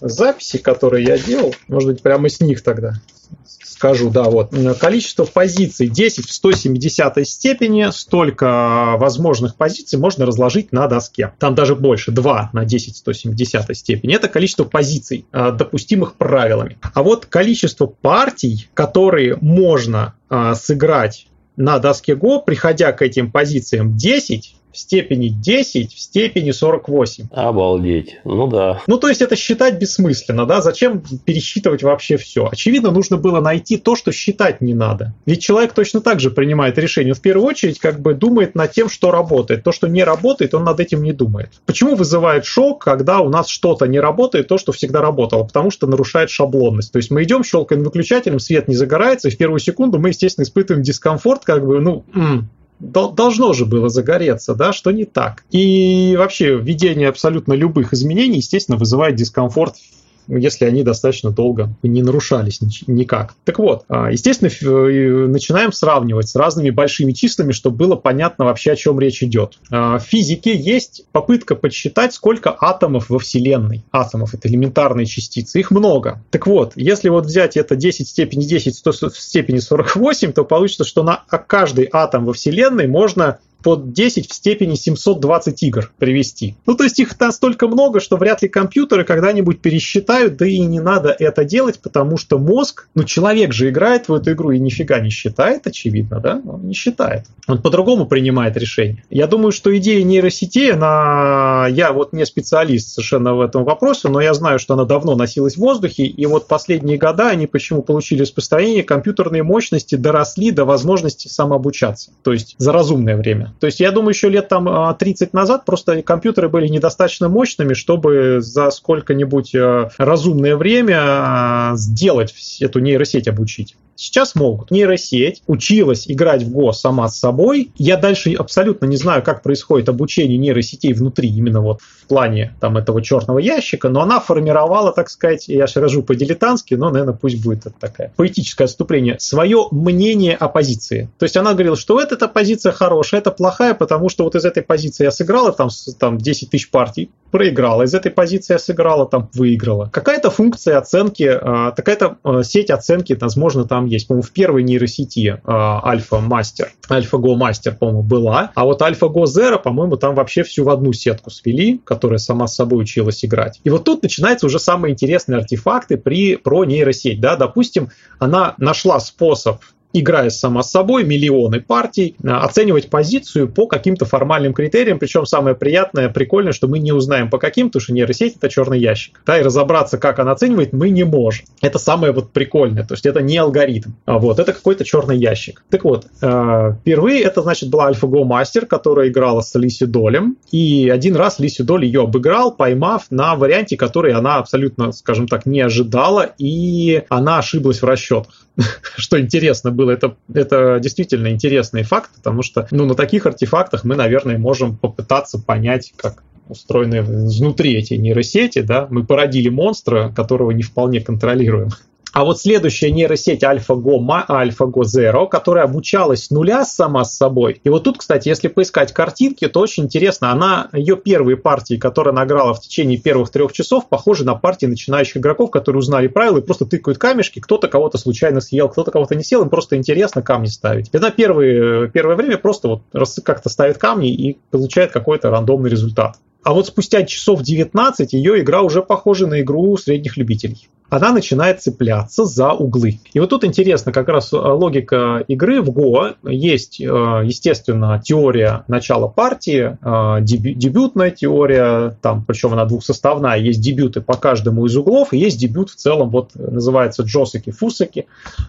записи, которые я делал, может быть, прямо с них тогда скажу, да, вот. Количество позиций 10 в 170 степени, столько возможных позиций можно разложить на доске. Там даже больше, 2 на 10 в 170 степени. Это количество позиций, а, допустимых правилами. А вот количество партий, которые можно сыграть на доске Go, приходя к этим позициям 10, в степени 10 в степени 48. Обалдеть. Ну да. Ну, то есть это считать бессмысленно, да? Зачем пересчитывать вообще все? Очевидно, нужно было найти то, что считать не надо. Ведь человек точно так же принимает решение. в первую очередь как бы думает над тем, что работает. То, что не работает, он над этим не думает. Почему вызывает шок, когда у нас что-то не работает, то, что всегда работало? Потому что нарушает шаблонность. То есть мы идем, щелкаем выключателем, свет не загорается, и в первую секунду мы, естественно, испытываем дискомфорт, как бы, ну, должно же было загореться, да, что не так. И вообще введение абсолютно любых изменений, естественно, вызывает дискомфорт если они достаточно долго не нарушались никак. Так вот, а, естественно, начинаем сравнивать с разными большими числами, чтобы было понятно вообще, о чем речь идет. А, в физике есть попытка подсчитать, сколько атомов во Вселенной. Атомов — это элементарные частицы, их много. Так вот, если вот взять это 10 в степени 10 в степени 48, то получится, что на каждый атом во Вселенной можно под 10 в степени 720 игр привести. Ну, то есть их настолько много, что вряд ли компьютеры когда-нибудь пересчитают, да и не надо это делать, потому что мозг, ну, человек же играет в эту игру и нифига не считает, очевидно, да? Он не считает. Он по-другому принимает решение. Я думаю, что идея нейросетей, она... Я вот не специалист совершенно в этом вопросе, но я знаю, что она давно носилась в воздухе, и вот последние года они почему получили распространение, компьютерные мощности доросли до возможности самообучаться, то есть за разумное время. То есть я думаю, еще лет там 30 а, назад просто компьютеры были недостаточно мощными, чтобы за сколько-нибудь а, разумное время а, сделать эту нейросеть обучить. Сейчас могут. Нейросеть училась играть в Го сама с собой. Я дальше абсолютно не знаю, как происходит обучение нейросетей внутри, именно вот в плане там этого черного ящика, но она формировала, так сказать, я шажу по-дилетантски, но, наверное, пусть будет это такое поэтическое отступление, свое мнение о позиции. То есть она говорила, что вот эта позиция хорошая, это плохая, потому что вот из этой позиции я сыграла там, там 10 тысяч партий, проиграла, из этой позиции я сыграла, там выиграла. Какая-то функция оценки, а, какая-то а, сеть оценки, возможно, там есть. По-моему, в первой нейросети Альфа Мастер, Альфа Го Мастер, по-моему, была. А вот Альфа Го Zero, по-моему, там вообще всю в одну сетку свели, которая сама с собой училась играть. И вот тут начинаются уже самые интересные артефакты при, про нейросеть. Да? Допустим, она нашла способ играя сама с собой, миллионы партий, а, оценивать позицию по каким-то формальным критериям, причем самое приятное, прикольное, что мы не узнаем по каким, потому что нейросеть это черный ящик. Да, и разобраться, как она оценивает, мы не можем. Это самое вот прикольное, то есть это не алгоритм, а вот, это какой-то черный ящик. Так вот, э, впервые это, значит, была AlphaGo Master, которая играла с Лиси Долем, и один раз Лиси Доль ее обыграл, поймав на варианте, который она абсолютно, скажем так, не ожидала, и она ошиблась в расчетах. <laughs> Что интересно было, это, это действительно интересный факт, потому что ну, на таких артефактах мы, наверное, можем попытаться понять, как устроены внутри эти нейросети, да, мы породили монстра, которого не вполне контролируем. А вот следующая нейросеть AlphaGo, AlphaGo Zero, которая обучалась с нуля сама с собой. И вот тут, кстати, если поискать картинки, то очень интересно. Она, ее первые партии, которые она играла в течение первых трех часов, похожи на партии начинающих игроков, которые узнали правила и просто тыкают камешки. Кто-то кого-то случайно съел, кто-то кого-то не съел, им просто интересно камни ставить. И она первые, первое время просто вот как-то ставит камни и получает какой-то рандомный результат. А вот спустя часов 19 ее игра уже похожа на игру средних любителей она начинает цепляться за углы. И вот тут интересно как раз э, логика игры в Go. Есть, э, естественно, теория начала партии, э, дебютная теория, там, причем она двухсоставная, есть дебюты по каждому из углов, и есть дебют в целом, вот называется джосеки, фусеки,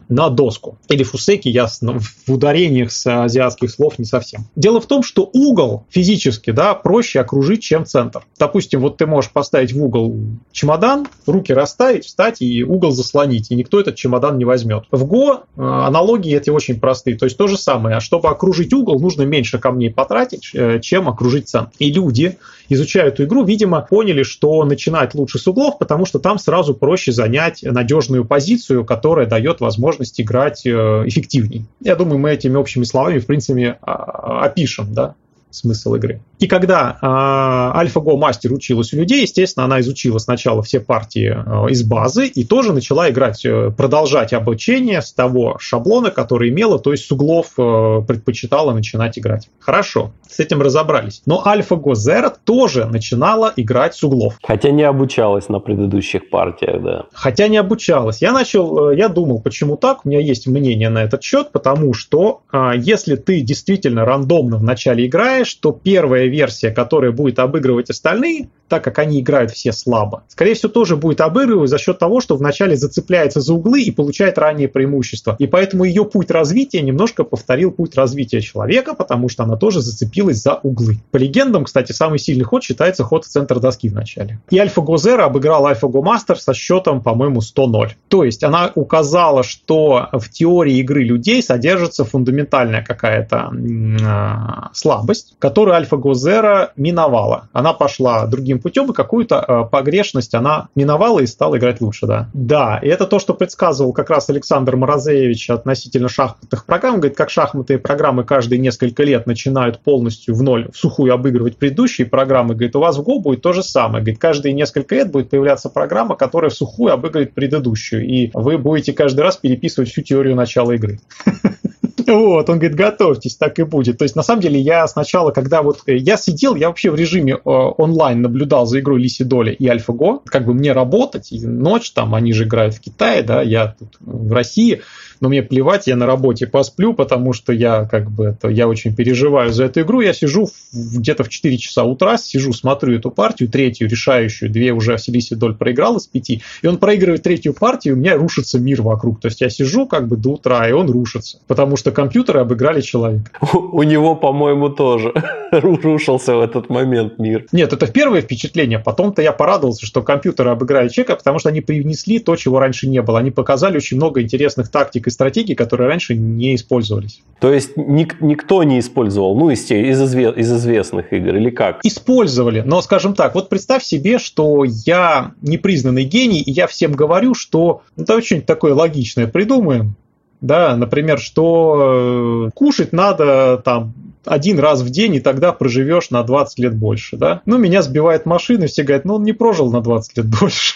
на доску. Или фусеки, я в ударениях с азиатских слов не совсем. Дело в том, что угол физически, да, проще окружить, чем центр. Допустим, вот ты можешь поставить в угол чемодан, руки расставить, встать, убрать и угол заслонить, и никто этот чемодан не возьмет. В Go э, аналогии эти очень простые. То есть то же самое. А чтобы окружить угол, нужно меньше камней потратить, э, чем окружить центр. И люди, изучая эту игру, видимо, поняли, что начинать лучше с углов, потому что там сразу проще занять надежную позицию, которая дает возможность играть э, эффективней. Я думаю, мы этими общими словами, в принципе, опишем, да, смысл игры. И когда э, AlphaGo мастер училась у людей, естественно, она изучила сначала все партии э, из базы и тоже начала играть, э, продолжать обучение с того шаблона, который имела, то есть с углов э, предпочитала начинать играть. Хорошо, с этим разобрались. Но AlphaGo Zero тоже начинала играть с углов. Хотя не обучалась на предыдущих партиях, да. Хотя не обучалась. Я начал, э, я думал, почему так, у меня есть мнение на этот счет, потому что э, если ты действительно рандомно в начале играешь, ожидаешь, что первая версия, которая будет обыгрывать остальные, так как они играют все слабо, скорее всего, тоже будет обыгрывать за счет того, что вначале зацепляется за углы и получает раннее преимущество. И поэтому ее путь развития немножко повторил путь развития человека, потому что она тоже зацепилась за углы. По легендам, кстати, самый сильный ход считается ход в центр доски в начале. И AlphaGo Zero обыграл AlphaGo Master со счетом, по-моему, 100-0. То есть она указала, что в теории игры людей содержится фундаментальная какая-то э, слабость, которую AlphaGo Zero миновала. Она пошла другим путем, и какую-то э, погрешность она миновала и стала играть лучше, да. Да, и это то, что предсказывал как раз Александр Морозевич относительно шахматных программ. Говорит, как шахматные программы каждые несколько лет начинают полностью в ноль, в сухую обыгрывать предыдущие программы. Говорит, у вас в Go будет то же самое. Говорит, каждые несколько лет будет появляться программа, которая в сухую обыгрывает предыдущую. И вы будете каждый раз переписывать всю теорию начала игры. <laughs> Вот, он говорит, готовьтесь, так и будет. То есть, на самом деле, я сначала, когда вот э, я сидел, я вообще в режиме э, онлайн наблюдал за игрой Лиси Доли и AlphaGo, как бы мне работать, и ночь там, они же играют в Китае, да, я тут в России, но мне плевать, я на работе посплю, потому что я как бы это, я очень переживаю за эту игру. Я сижу где-то в 4 часа утра, сижу, смотрю эту партию, третью, решающую, две уже Василиси Доль проиграл из пяти, и он проигрывает третью партию, у меня рушится мир вокруг. То есть я сижу как бы до утра, и он рушится, потому что компьютеры обыграли человека. У него, по-моему, тоже <laughs> рушился в этот момент мир. Нет, это первое впечатление. Потом-то я порадовался, что компьютеры обыграли человека, потому что они привнесли то, чего раньше не было. Они показали очень много интересных тактик и стратегий, которые раньше не использовались. То есть ник- никто не использовал, ну, из, из, изве- из известных игр, или как? Использовали, но, скажем так, вот представь себе, что я непризнанный гений, и я всем говорю, что ну, давай что-нибудь такое логичное придумаем, да, например, что э, кушать надо там один раз в день, и тогда проживешь на 20 лет больше, да. Ну, меня сбивает машина, и все говорят, ну, он не прожил на 20 лет <laughs> больше.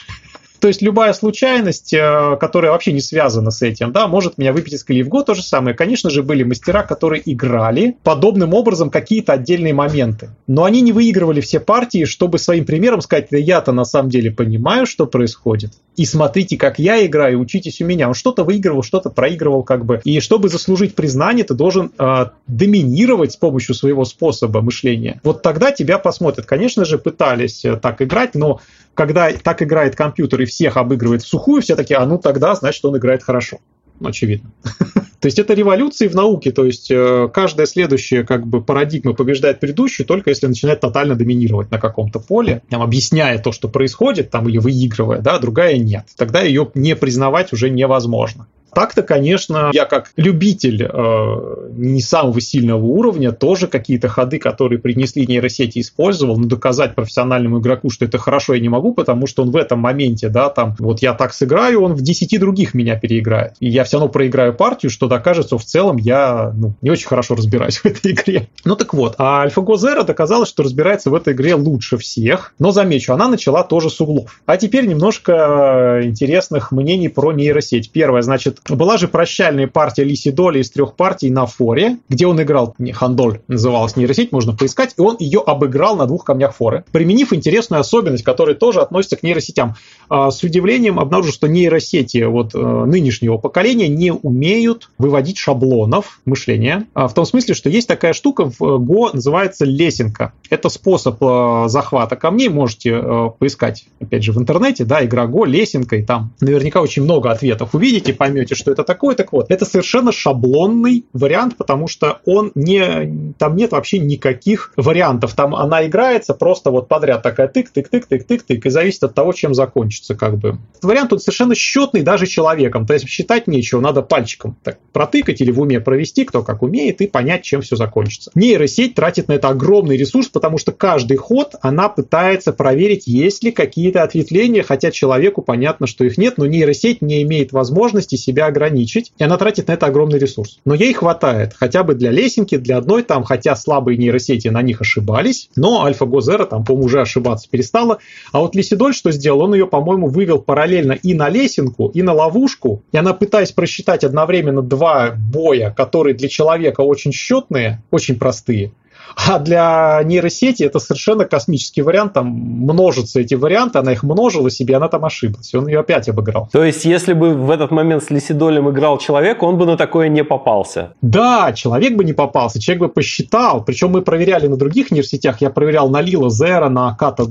То есть любая случайность, э, которая вообще не связана с этим, да, может меня выпить из колеи. То же самое. Конечно же, были мастера, которые играли подобным образом какие-то отдельные моменты. Но они не выигрывали все партии, чтобы своим примером сказать, да я-то на самом деле понимаю, что происходит. И смотрите, как я играю, учитесь у меня. Он что-то выигрывал, что-то проигрывал как бы. И чтобы заслужить признание, ты должен э, доминировать с помощью своего способа мышления. Вот тогда тебя посмотрят. Конечно же, пытались э, так играть, но когда так играет компьютер и всех обыгрывает в сухую, все таки а ну тогда, значит, он играет хорошо. Очевидно. <laughs> То есть это революции в науке, то есть э, каждая следующая как бы парадигма побеждает предыдущую, только если начинает тотально доминировать на каком-то поле, там, объясняя то, что происходит, там, или выигрывая, да, другая нет. Тогда ее не признавать уже невозможно. Так-то, конечно, я как любитель э, не самого сильного уровня тоже какие-то ходы, которые принесли нейросети, использовал, но доказать профессиональному игроку, что это хорошо, я не могу, потому что он в этом моменте, да, там, вот я так сыграю, он в 10 других меня переиграет. И я все равно проиграю партию, что докажет, что в целом я ну, не очень хорошо разбираюсь <laughs> в этой игре. Ну так вот, а AlphaGo Zero доказала, что разбирается в этой игре лучше всех, но замечу, она начала тоже с углов. А теперь немножко интересных мнений про нейросеть. Первое, значит, была же прощальная партия Лиси Доли из трех партий на форе, где он играл, не, Хандоль называлась нейросеть, можно поискать, и он ее обыграл на двух камнях форы, применив интересную особенность, которая тоже относится к нейросетям. А, с удивлением обнаружил, что нейросети вот э, нынешнего поколения не умеют выводить шаблонов мышления, а, в том смысле, что есть такая штука в Go, называется лесенка. Это способ э, захвата камней, можете э, поискать, опять же, в интернете, да, игра Go, лесенка, и там наверняка очень много ответов увидите, поймете, что это такое. Так вот, это совершенно шаблонный вариант, потому что он не, там нет вообще никаких вариантов. Там она играется просто вот подряд такая тык, тык, тык, тык, тык, тык, и зависит от того, чем закончится как бы. Этот вариант тут совершенно счетный даже человеком, то есть считать нечего, надо пальчиком так протыкать или в уме провести, кто как умеет, и понять, чем все закончится. Нейросеть тратит на это огромный ресурс, потому что каждый ход она пытается проверить, есть ли какие-то ответвления, хотя человеку понятно, что их нет, но нейросеть не имеет возможности себя ограничить, и она тратит на это огромный ресурс. Но ей хватает хотя бы для лесенки, для одной там, хотя слабые нейросети на них ошибались, но Zero там, по-моему, уже ошибаться перестала. А вот Лисидоль что сделал? Он ее, по-моему, вывел параллельно и на лесенку, и на ловушку, и она, пытаясь просчитать одновременно два боя, которые для человека очень счетные, очень простые, А для нейросети это совершенно космический вариант, там множатся эти варианты, она их множила себе, она там ошиблась, он ее опять обыграл. То есть, если бы в этот момент с Лисидолем играл человек, он бы на такое не попался? Да, человек бы не попался, человек бы посчитал, причем мы проверяли на других нейросетях, я проверял на Lilo Zero, на Kata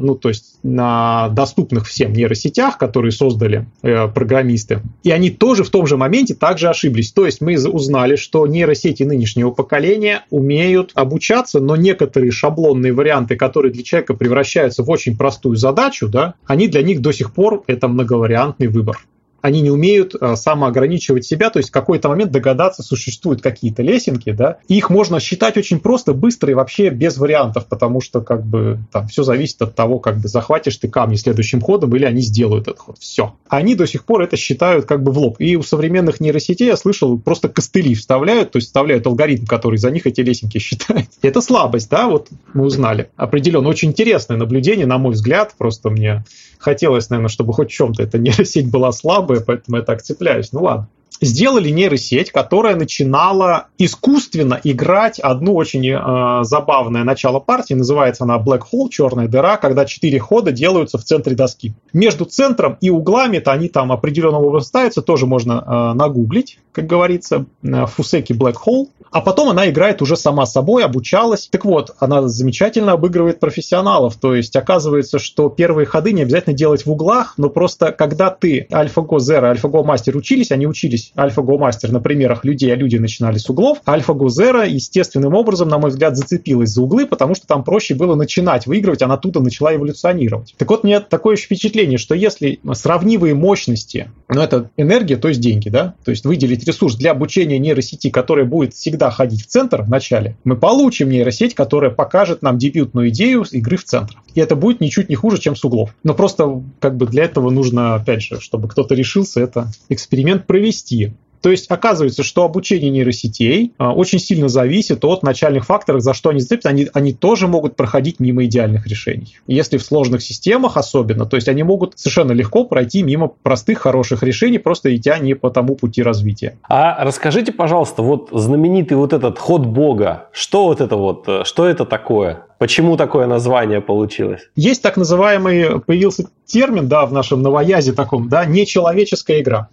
ну то есть на доступных всем нейросетях, которые создали э, программисты, и они тоже в том же моменте также ошиблись. То есть мы узнали, что нейросети нынешнего поколения умеют обучаться, но некоторые шаблонные варианты, которые для человека превращаются в очень простую задачу, да, они для них до сих пор это многовариантный выбор они не умеют э, самоограничивать себя, то есть в какой-то момент догадаться, существуют какие-то лесенки, да, и их можно считать очень просто, быстро и вообще без вариантов, потому что как бы там все зависит от того, как бы захватишь ты камни следующим ходом или они сделают этот ход. Все. Они до сих пор это считают как бы в лоб. И у современных нейросетей я слышал, просто костыли вставляют, то есть вставляют алгоритм, который за них эти лесенки считает. <laughs> Это слабость, да, вот мы узнали. Определенно, очень интересное наблюдение, на мой взгляд, просто мне хотелось, наверное, чтобы хоть в чем-то эта <laughs> нейросеть была слабая, поэтому я так цепляюсь. Ну ладно сделали нейросеть, которая начинала искусственно играть одну очень э, забавное начало партии. Называется она Black Hole, черная дыра, когда четыре хода делаются в центре доски. Между центром и углами-то они там определенного образом ставятся, тоже можно э, нагуглить, как говорится, э, Фусеки Black Hole а потом она играет уже сама собой, обучалась. Так вот, она замечательно обыгрывает профессионалов, то есть оказывается, что первые ходы не обязательно делать в углах, но просто когда ты AlphaGo Zero, AlphaGo Master учились, они учились AlphaGo Master на примерах людей, а люди начинали с углов, AlphaGo Zero естественным образом, на мой взгляд, зацепилась за углы, потому что там проще было начинать выигрывать, она оттуда начала эволюционировать. Так вот, мне такое впечатление, что если сравнивые мощности, ну это энергия, то есть деньги, да, то есть выделить ресурс для обучения нейросети, которая будет всегда ходить в центр в начале, мы получим нейросеть, которая покажет нам дебютную идею игры в центр. И это будет ничуть не хуже, чем с углов. Но просто как бы для этого нужно, опять же, чтобы кто-то решился это эксперимент провести. То есть оказывается, что обучение нейросетей а, очень сильно зависит от начальных факторов, за что они зацепятся. Они, они тоже могут проходить мимо идеальных решений. Если в сложных системах особенно, то есть они могут совершенно легко пройти мимо простых хороших решений, просто идя не по тому пути развития. А расскажите, пожалуйста, вот знаменитый вот этот ход Бога, что вот это вот, э, что это такое? Почему такое название получилось? Есть так называемый, появился термин, да, в нашем новоязе таком, да, нечеловеческая игра.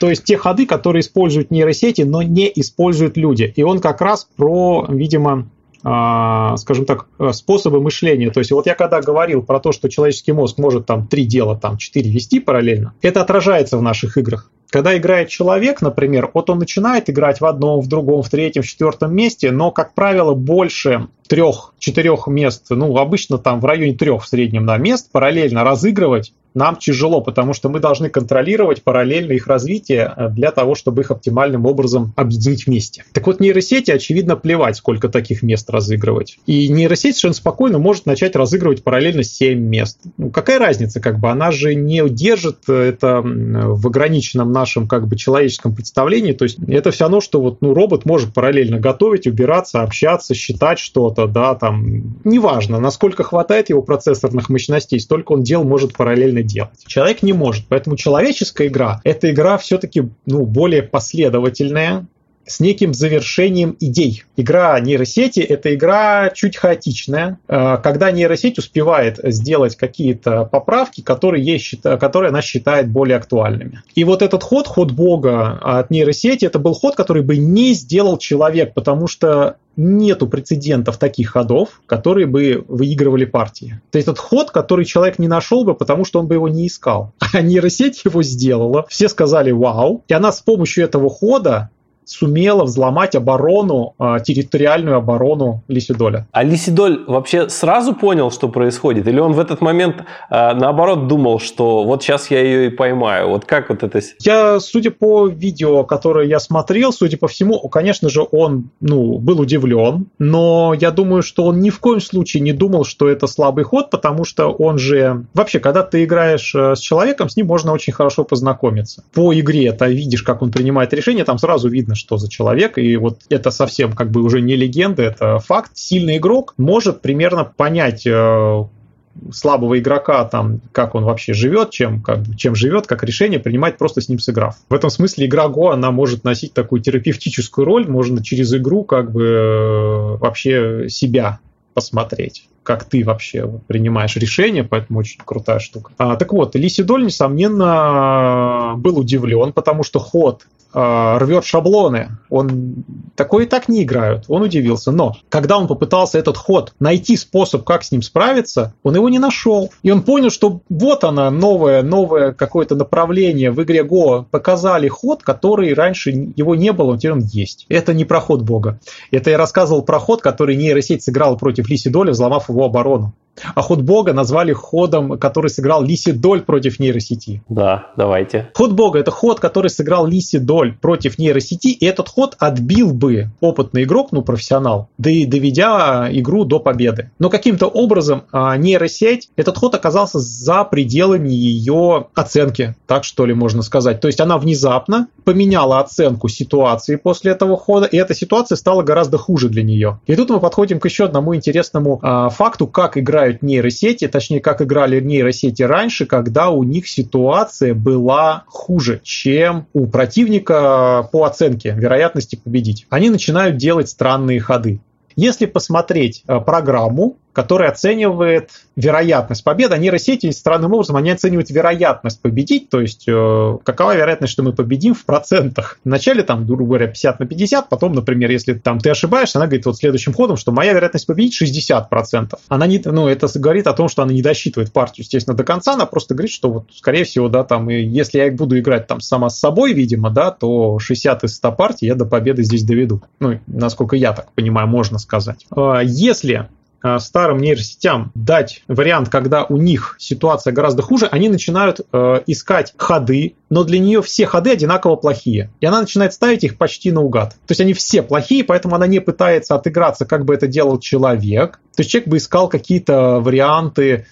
То есть те ходы, которые используют нейросети, но не используют люди. И он как раз про, видимо, а, скажем так, способы мышления. То есть вот я когда говорил про то, что человеческий мозг может там три дела, там четыре вести параллельно, это отражается в наших играх. Когда играет человек, например, вот он начинает играть в одном, в другом, в третьем, в четвертом месте, но, как правило, больше трех-четырех мест, ну, обычно там в районе трех в среднем на мест параллельно разыгрывать нам тяжело, потому что мы должны контролировать параллельно их развитие э, для того, чтобы их оптимальным образом объединить вместе. Так вот, нейросети, очевидно, плевать, сколько таких мест разыгрывать. И нейросеть совершенно спокойно может начать разыгрывать параллельно 7 мест. Ну, какая разница, как бы, она же не удержит это в ограниченном нашем, как бы, человеческом представлении, то есть это все равно, что вот, ну, робот может параллельно готовить, убираться, общаться, считать что-то, да, там, неважно, насколько хватает его процессорных мощностей, столько он дел может параллельно делать. Человек не может. Поэтому человеческая игра – это игра все-таки ну, более последовательная, с неким завершением идей. Игра нейросети – это игра чуть хаотичная, э, когда нейросеть успевает сделать какие-то поправки, которые, ей, которые она считает более актуальными. И вот этот ход, ход бога от нейросети, это был ход, который бы не сделал человек, потому что нету прецедентов таких ходов, которые бы выигрывали партии. То есть этот ход, который человек не нашел бы, потому что он бы его не искал. <laughs> А нейросеть его сделала, все сказали «Вау!», и она с помощью этого хода сумела взломать оборону, а, территориальную оборону Лисидоля. А Лисидоль вообще сразу понял, что происходит? Или он в этот момент а, наоборот думал, что вот сейчас я ее и поймаю? Вот как вот это... Я, судя по видео, которое я смотрел, судя по всему, конечно же, он ну, был удивлен, но я думаю, что он ни в коем случае не думал, что это слабый ход, потому что он же... Вообще, когда ты играешь э, с человеком, с ним можно очень хорошо познакомиться. По игре ты видишь, как он принимает решение, там сразу видно, понятно, что за человек, и вот это совсем как бы уже не легенда, это факт. Сильный игрок может примерно понять, э, слабого игрока, там, как он вообще живет, чем, как, чем живет, как решение принимать, просто с ним сыграв. В этом смысле игра Go, она может носить такую терапевтическую роль, можно через игру как бы э, вообще себя посмотреть как ты вообще принимаешь решение, поэтому очень крутая штука. А, так вот, Лисидоль, несомненно, был удивлен, потому что ход э, рвет шаблоны. Он такой и так не играют. Он удивился. Но когда он попытался этот ход найти способ, как с ним справиться, он его не нашел. И он понял, что вот она, новое, новое какое-то направление в игре Go. Показали ход, который раньше его не было, теперь он есть. Это не проход бога. Это я рассказывал про ход, который нейросеть сыграла против Лиси Доли, взломав его оборону. А ход бога назвали ходом, который сыграл Лиси Доль против нейросети. Да, давайте. Ход бога – это ход, который сыграл Лиси Доль против нейросети, и этот ход отбил бы опытный игрок, ну, профессионал, да и доведя игру до победы. Но каким-то образом а, нейросеть, этот ход оказался за пределами ее оценки, так что ли можно сказать. То есть она внезапно поменяла оценку ситуации после этого хода, и эта ситуация стала гораздо хуже для нее. И тут мы подходим к еще одному интересному а, факту, как игра играют нейросети, точнее, как играли нейросети раньше, когда у них ситуация была хуже, чем у противника по оценке вероятности победить. Они начинают делать странные ходы. Если посмотреть э, программу, который оценивает вероятность победы. А нейросети странным образом они оценивают вероятность победить, то есть э, какова вероятность, что мы победим в процентах. Вначале там, грубо говоря, 50 на 50, потом, например, если там ты ошибаешься, она говорит вот следующим ходом, что моя вероятность победить 60%. Она не, ну, это говорит о том, что она не досчитывает партию, естественно, до конца, она просто говорит, что вот, скорее всего, да, там, и если я буду играть там сама с собой, видимо, да, то 60 из 100 партий я до победы здесь доведу. Ну, насколько я так понимаю, можно сказать. А, если старым нейросетям дать вариант, когда у них ситуация гораздо хуже, они начинают э, искать ходы, но для нее все ходы одинаково плохие. И она начинает ставить их почти наугад. То есть они все плохие, поэтому она не пытается отыграться, как бы это делал человек. То есть человек бы искал какие-то варианты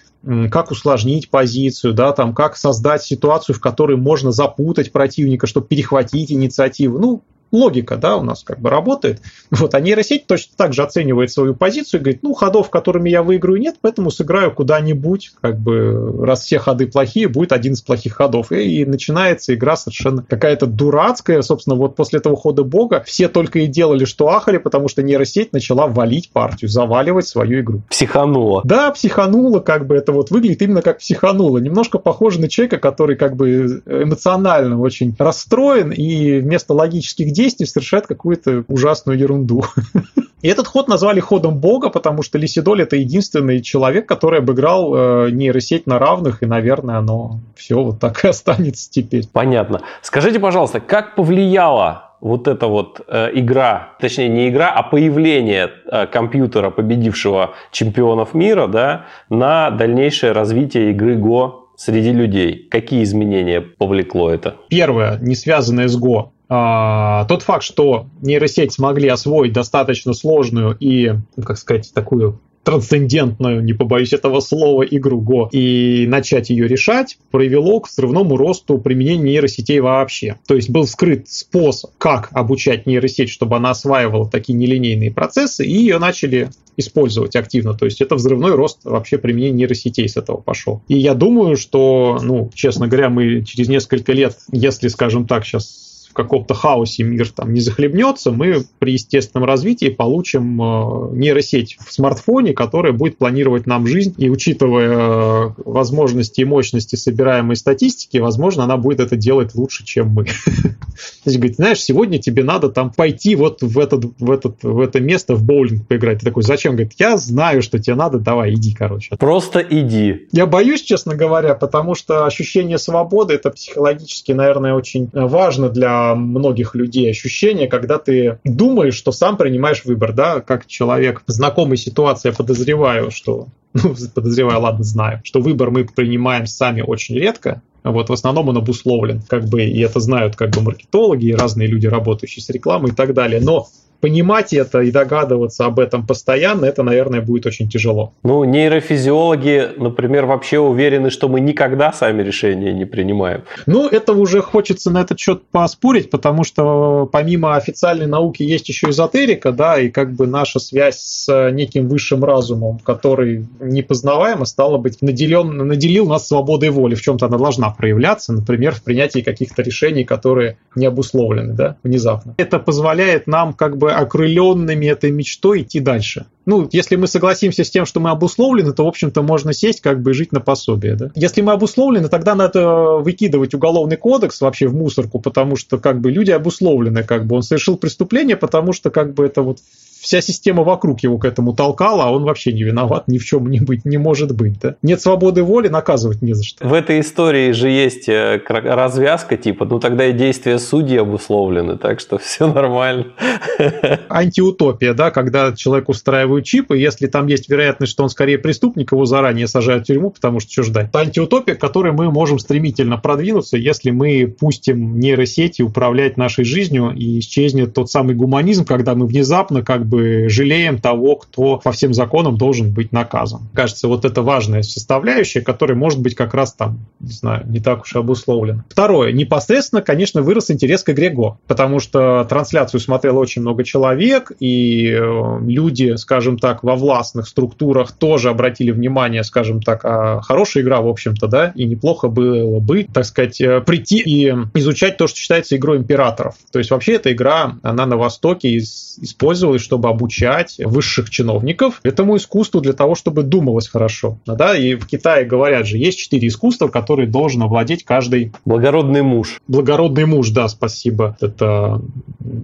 как усложнить позицию, да, там, как создать ситуацию, в которой можно запутать противника, чтобы перехватить инициативу. Ну, логика, да, у нас как бы работает. Вот, а нейросеть точно так же оценивает свою позицию и говорит, ну, ходов, которыми я выиграю, нет, поэтому сыграю куда-нибудь, как бы, раз все ходы плохие, будет один из плохих ходов. И, и начинается игра совершенно какая-то дурацкая, собственно, вот после этого хода бога все только и делали, что ахали, потому что нейросеть начала валить партию, заваливать свою игру. Психанула. Да, психанула, как бы это вот выглядит именно как психанула. Немножко похоже на человека, который как бы эмоционально очень расстроен и вместо логических действий действий совершает какую-то ужасную ерунду. И этот ход назвали ходом бога, потому что Лисидоль это единственный человек, который обыграл э, нейросеть на равных, и, наверное, оно все вот так и останется теперь. Понятно. Скажите, пожалуйста, как повлияла вот эта вот э, игра, точнее не игра, а появление э, компьютера, победившего чемпионов мира, да, на дальнейшее развитие игры Go среди людей? Какие изменения повлекло это? Первое, не связанное с Go, а, тот факт, что нейросеть смогли освоить достаточно сложную и, ну, как сказать, такую трансцендентную, не побоюсь этого слова, игру Go и начать ее решать, привело к взрывному росту применения нейросетей вообще. То есть был скрыт способ, как обучать нейросеть, чтобы она осваивала такие нелинейные процессы, и ее начали использовать активно. То есть это взрывной рост вообще применения нейросетей с этого пошел. И я думаю, что, ну, честно говоря, мы через несколько лет, если, скажем так, сейчас в каком-то хаосе мир там не захлебнется, мы при естественном развитии получим э, нейросеть в смартфоне, которая будет планировать нам жизнь, и учитывая э, возможности и мощности собираемой статистики, возможно, она будет это делать лучше, чем мы. <laughs> То есть, говорит, знаешь, сегодня тебе надо там пойти вот в, этот, в, этот, в это место в боулинг поиграть. Ты такой, зачем? Говорит, я знаю, что тебе надо, давай, иди, короче. Просто иди. Я боюсь, честно говоря, потому что ощущение свободы, это психологически, наверное, очень важно для многих людей ощущение, когда ты думаешь, что сам принимаешь выбор, да, как человек знакомой ситуации, я подозреваю, что, <laughs> ну, подозреваю, ладно, знаю, что выбор мы принимаем сами очень редко, вот в основном он обусловлен, как бы, и это знают как бы маркетологи и разные люди, работающие с рекламой и так далее. Но понимать это и догадываться об этом постоянно, это, наверное, будет очень тяжело. Ну, нейрофизиологи, например, вообще уверены, что мы никогда сами решения не принимаем. Ну, это уже хочется на этот счет поспорить, потому что помимо официальной науки есть еще эзотерика, да, и как бы наша связь с неким высшим разумом, который непознаваемо, стало быть, наделен, наделил нас свободой воли. В чем-то она должна проявляться, например, в принятии каких-то решений, которые не обусловлены, да, внезапно. Это позволяет нам как бы окрыленными этой мечтой идти дальше. Ну, если мы согласимся с тем, что мы обусловлены, то, в общем-то, можно сесть как бы и жить на пособие. Да? Если мы обусловлены, тогда надо выкидывать уголовный кодекс вообще в мусорку, потому что как бы люди обусловлены, как бы он совершил преступление, потому что как бы это вот вся система вокруг его к этому толкала, а он вообще не виноват, ни в чем не быть, не может быть. Да? Нет свободы воли, наказывать не за что. В этой истории же есть э, развязка, типа, ну тогда и действия судей обусловлены, так что <laughs> все нормально. Антиутопия, да, когда человек устраивает чип, и если там есть вероятность, что он скорее преступник, его заранее сажают в тюрьму, потому что что ждать. Это антиутопия, к которой мы можем стремительно продвинуться, если мы пустим нейросети управлять нашей жизнью, и исчезнет тот самый гуманизм, когда мы внезапно как бы бы жалеем того, кто по всем законам должен быть наказан. Кажется, вот это важная составляющая, которая может быть как раз там, не знаю, не так уж и обусловлена. Второе. Непосредственно, конечно, вырос интерес к игре Go, потому что трансляцию смотрело очень много человек, и э, люди, скажем так, во властных структурах тоже обратили внимание, скажем так, а хорошая игра, в общем-то, да, и неплохо было бы, так сказать, э, прийти и изучать то, что считается игрой императоров. То есть вообще эта игра, она на Востоке использовалась, чтобы чтобы обучать высших чиновников этому искусству для того, чтобы думалось хорошо. Да, и в Китае говорят же, есть четыре искусства, которые должен овладеть каждый... Благородный муж. Благородный муж, да, спасибо. Это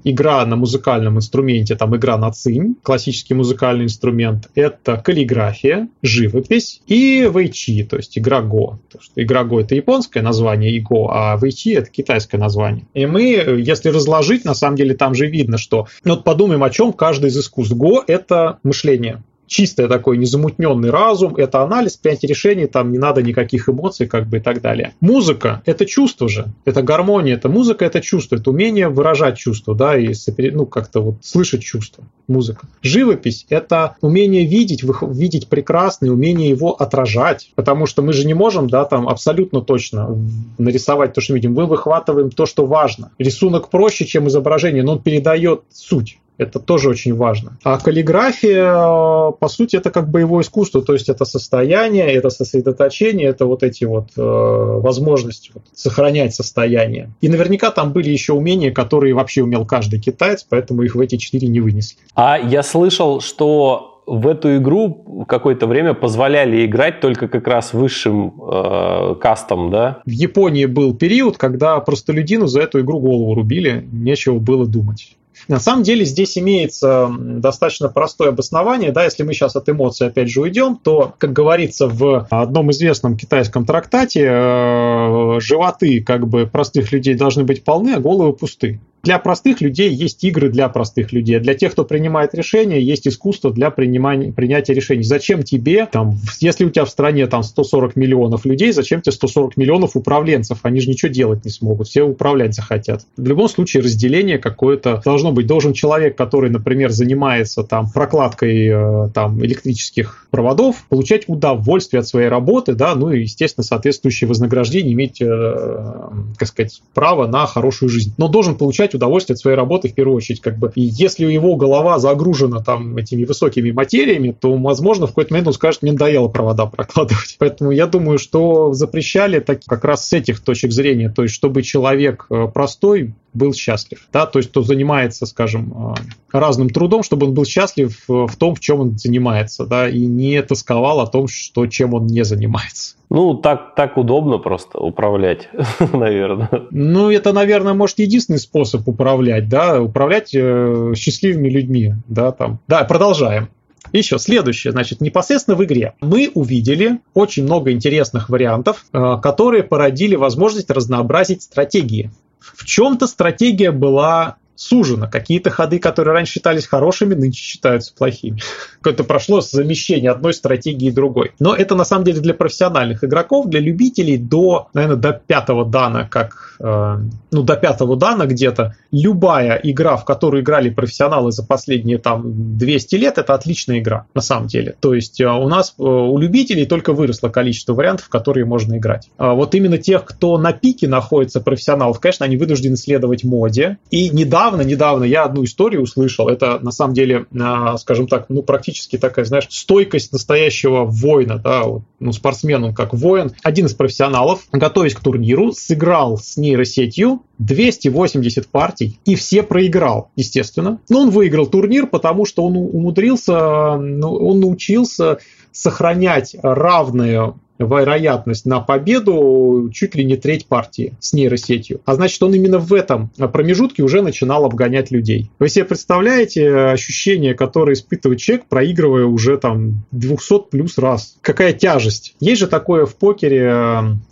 игра на музыкальном инструменте, там игра на цинь, классический музыкальный инструмент. Это каллиграфия, живопись и вэйчи, то есть игра го. игра го это японское название иго, а вэйчи это китайское название. И мы, если разложить, на самом деле там же видно, что... Ну, вот подумаем, о чем каждый из искусств. Го – это мышление чистый такой незамутненный разум, это анализ, принятие решений, там не надо никаких эмоций, как бы и так далее. Музыка – это чувство же, это гармония, это музыка, это чувство, это умение выражать чувство, да, и ну, как-то вот слышать чувство, музыка. Живопись – это умение видеть, видеть прекрасное, умение его отражать, потому что мы же не можем, да, там абсолютно точно нарисовать то, что видим, мы выхватываем то, что важно. Рисунок проще, чем изображение, но он передает суть. Это тоже очень важно. А каллиграфия, по сути, это как боевое искусство, то есть это состояние, это сосредоточение, это вот эти вот э, возможности вот, сохранять состояние. И наверняка там были еще умения, которые вообще умел каждый китаец, поэтому их в эти четыре не вынесли. А я слышал, что в эту игру какое-то время позволяли играть только как раз высшим э, кастом, да? В Японии был период, когда простолюдину за эту игру голову рубили, нечего было думать. На самом деле здесь имеется достаточно простое обоснование, да, если мы сейчас от эмоций опять же уйдем, то, как говорится в одном известном китайском трактате, э, животы как бы простых людей должны быть полны, а головы пусты. Для простых людей есть игры для простых людей. А для тех, кто принимает решения, есть искусство для принимания, принятия решений. Зачем тебе, там, если у тебя в стране там 140 миллионов людей, зачем тебе 140 миллионов управленцев? Они же ничего делать не смогут, все управлять захотят. В любом случае разделение какое-то должно быть. Должен человек, который, например, занимается там прокладкой э, там электрических проводов, получать удовольствие от своей работы, да, ну и, естественно, соответствующее вознаграждение, иметь, э, как сказать, право на хорошую жизнь. Но должен получать получать удовольствие от своей работы в первую очередь. Как бы. И если его голова загружена там этими высокими материями, то, возможно, в какой-то момент он скажет, мне надоело провода прокладывать. <laughs> Поэтому я думаю, что запрещали так, как раз с этих точек зрения, то есть чтобы человек э, простой был счастлив, да, то есть кто занимается, скажем, э, разным трудом, чтобы он был счастлив в том, в чем он занимается, да, и не тосковал о том, что, чем он не занимается. Ну, так, так удобно просто управлять, <laughs> наверное. Ну, это, наверное, может, единственный способ управлять, да, управлять э, счастливыми людьми, да, там. Да, продолжаем. Еще следующее, значит, непосредственно в игре мы увидели очень много интересных вариантов, э, которые породили возможность разнообразить стратегии. В чем-то стратегия была сужено. Какие-то ходы, которые раньше считались хорошими, нынче считаются плохими. <laughs> Какое-то прошло замещение одной стратегии другой. Но это на самом деле для профессиональных игроков, для любителей до, наверное, до пятого дана, как, э, ну, до пятого дана где-то. Любая игра, в которую играли профессионалы за последние там 200 лет, это отличная игра, на самом деле. То есть э, у нас, э, у любителей только выросло количество вариантов, в которые можно играть. А вот именно тех, кто на пике находится профессионалов, конечно, они вынуждены следовать моде. И недавно, недавно я одну историю услышал. Это на самом деле, а, скажем так, ну практически такая, знаешь, стойкость настоящего воина, да, ну спортсмен он как воин. Один из профессионалов, готовясь к турниру, сыграл с нейросетью 280 партий и все проиграл, естественно. Но он выиграл турнир, потому что он умудрился, ну, он научился сохранять равную вероятность на победу чуть ли не треть партии с нейросетью. А значит, он именно в этом промежутке уже начинал обгонять людей. Вы себе представляете ощущение, которое испытывает человек, проигрывая уже там 200 плюс раз? Какая тяжесть? Есть же такое в покере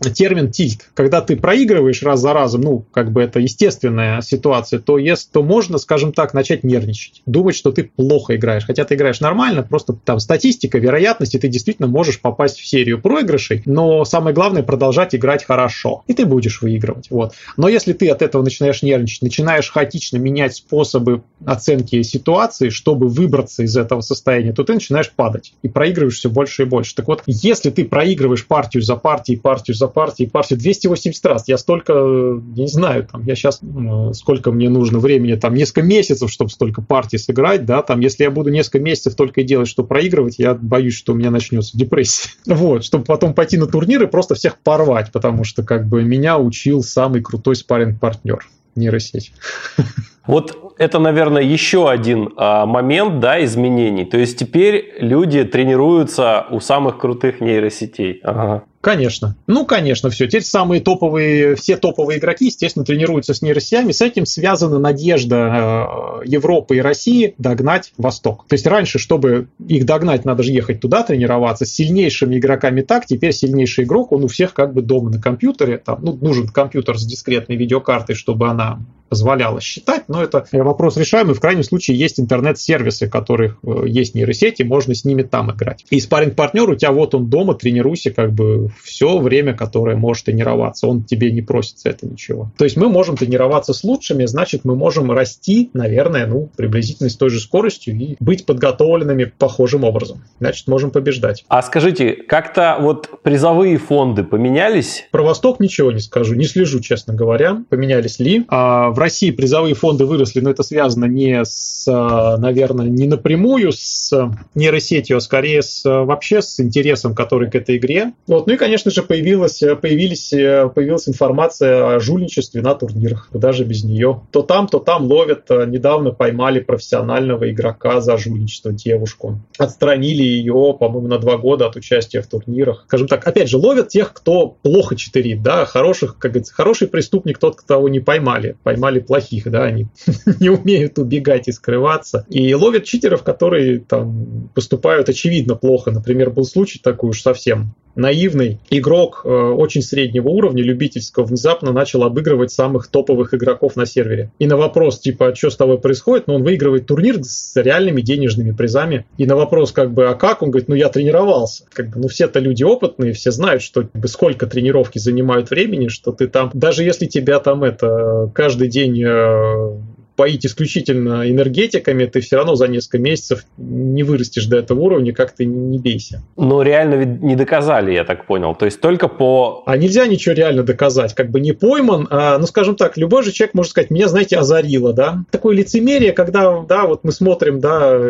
э, термин тильт. Когда ты проигрываешь раз за разом, ну, как бы это естественная ситуация, то, есть, то можно, скажем так, начать нервничать. Думать, что ты плохо играешь. Хотя ты играешь нормально, просто там статистика, вероятности, ты действительно можешь попасть в серию проигрышей, выигрышей, но самое главное продолжать играть хорошо, и ты будешь выигрывать. Вот. Но если ты от этого начинаешь нервничать, начинаешь хаотично менять способы оценки ситуации, чтобы выбраться из этого состояния, то ты начинаешь падать и проигрываешь все больше и больше. Так вот, если ты проигрываешь партию за партией, партию за партией, партию 280 раз, я столько, не знаю, там, я сейчас, сколько мне нужно времени, там, несколько месяцев, чтобы столько партий сыграть, да, там, если я буду несколько месяцев только делать, что проигрывать, я боюсь, что у меня начнется депрессия. <laughs> Вот, чтобы потом потом пойти на турнир и просто всех порвать, потому что как бы меня учил самый крутой спарринг-партнер нейросеть. Вот это, наверное, еще один а, момент да, изменений. То есть теперь люди тренируются у самых крутых нейросетей. Ага. Конечно. Ну, конечно, все. Теперь самые топовые, все топовые игроки, естественно, тренируются с нейросетями. С этим связана надежда э, Европы и России догнать Восток. То есть раньше, чтобы их догнать, надо же ехать туда тренироваться. С сильнейшими игроками так, теперь сильнейший игрок, он у всех как бы дома на компьютере. Там, ну, нужен компьютер с дискретной видеокартой, чтобы она позволяла считать, но это вопрос решаемый. В крайнем случае есть интернет-сервисы, которых э, есть нейросети, можно с ними там играть. И спарринг-партнер у тебя вот он дома, тренируйся как бы все время, которое можешь тренироваться. Он тебе не просит за это ничего. То есть мы можем тренироваться с лучшими, значит мы можем расти, наверное, ну, приблизительно с той же скоростью и быть подготовленными похожим образом. Значит, можем побеждать. А скажите, как-то вот призовые фонды поменялись? Про Восток ничего не скажу, не слежу, честно говоря, поменялись ли. А в России призовые фонды выросли, но это связано не с, наверное, не напрямую с нейросетью, а скорее с, вообще с интересом, который к этой игре. Вот. Ну и, конечно же, появилась, появились, появилась информация о жульничестве на турнирах, даже без нее. То там, то там ловят. Недавно поймали профессионального игрока за жульничество, девушку. Отстранили ее, по-моему, на два года от участия в турнирах. Скажем так, опять же, ловят тех, кто плохо читерит, да, хороших, как говорится, хороший преступник тот, кого не поймали. Поймали поймали плохих, да, они <laughs> не умеют убегать и скрываться. И ловят читеров, которые там поступают очевидно плохо. Например, был случай такой уж совсем наивный игрок э, очень среднего уровня, любительского, внезапно начал обыгрывать самых топовых игроков на сервере. И на вопрос, типа, а что с тобой происходит, ну, он выигрывает турнир с реальными денежными призами. И на вопрос, как бы, а как? Он говорит, ну, я тренировался. Как бы, ну, все-то люди опытные, все знают, что как бы, сколько тренировки занимают времени, что ты там, даже если тебя там это каждый день э, поить исключительно энергетиками, ты все равно за несколько месяцев не вырастешь до этого уровня, как ты не бейся. Но реально ведь не доказали, я так понял. То есть только по... А нельзя ничего реально доказать. Как бы не пойман, а, ну, скажем так, любой же человек может сказать, меня, знаете, озарило, да? Такое лицемерие, когда, да, вот мы смотрим, да,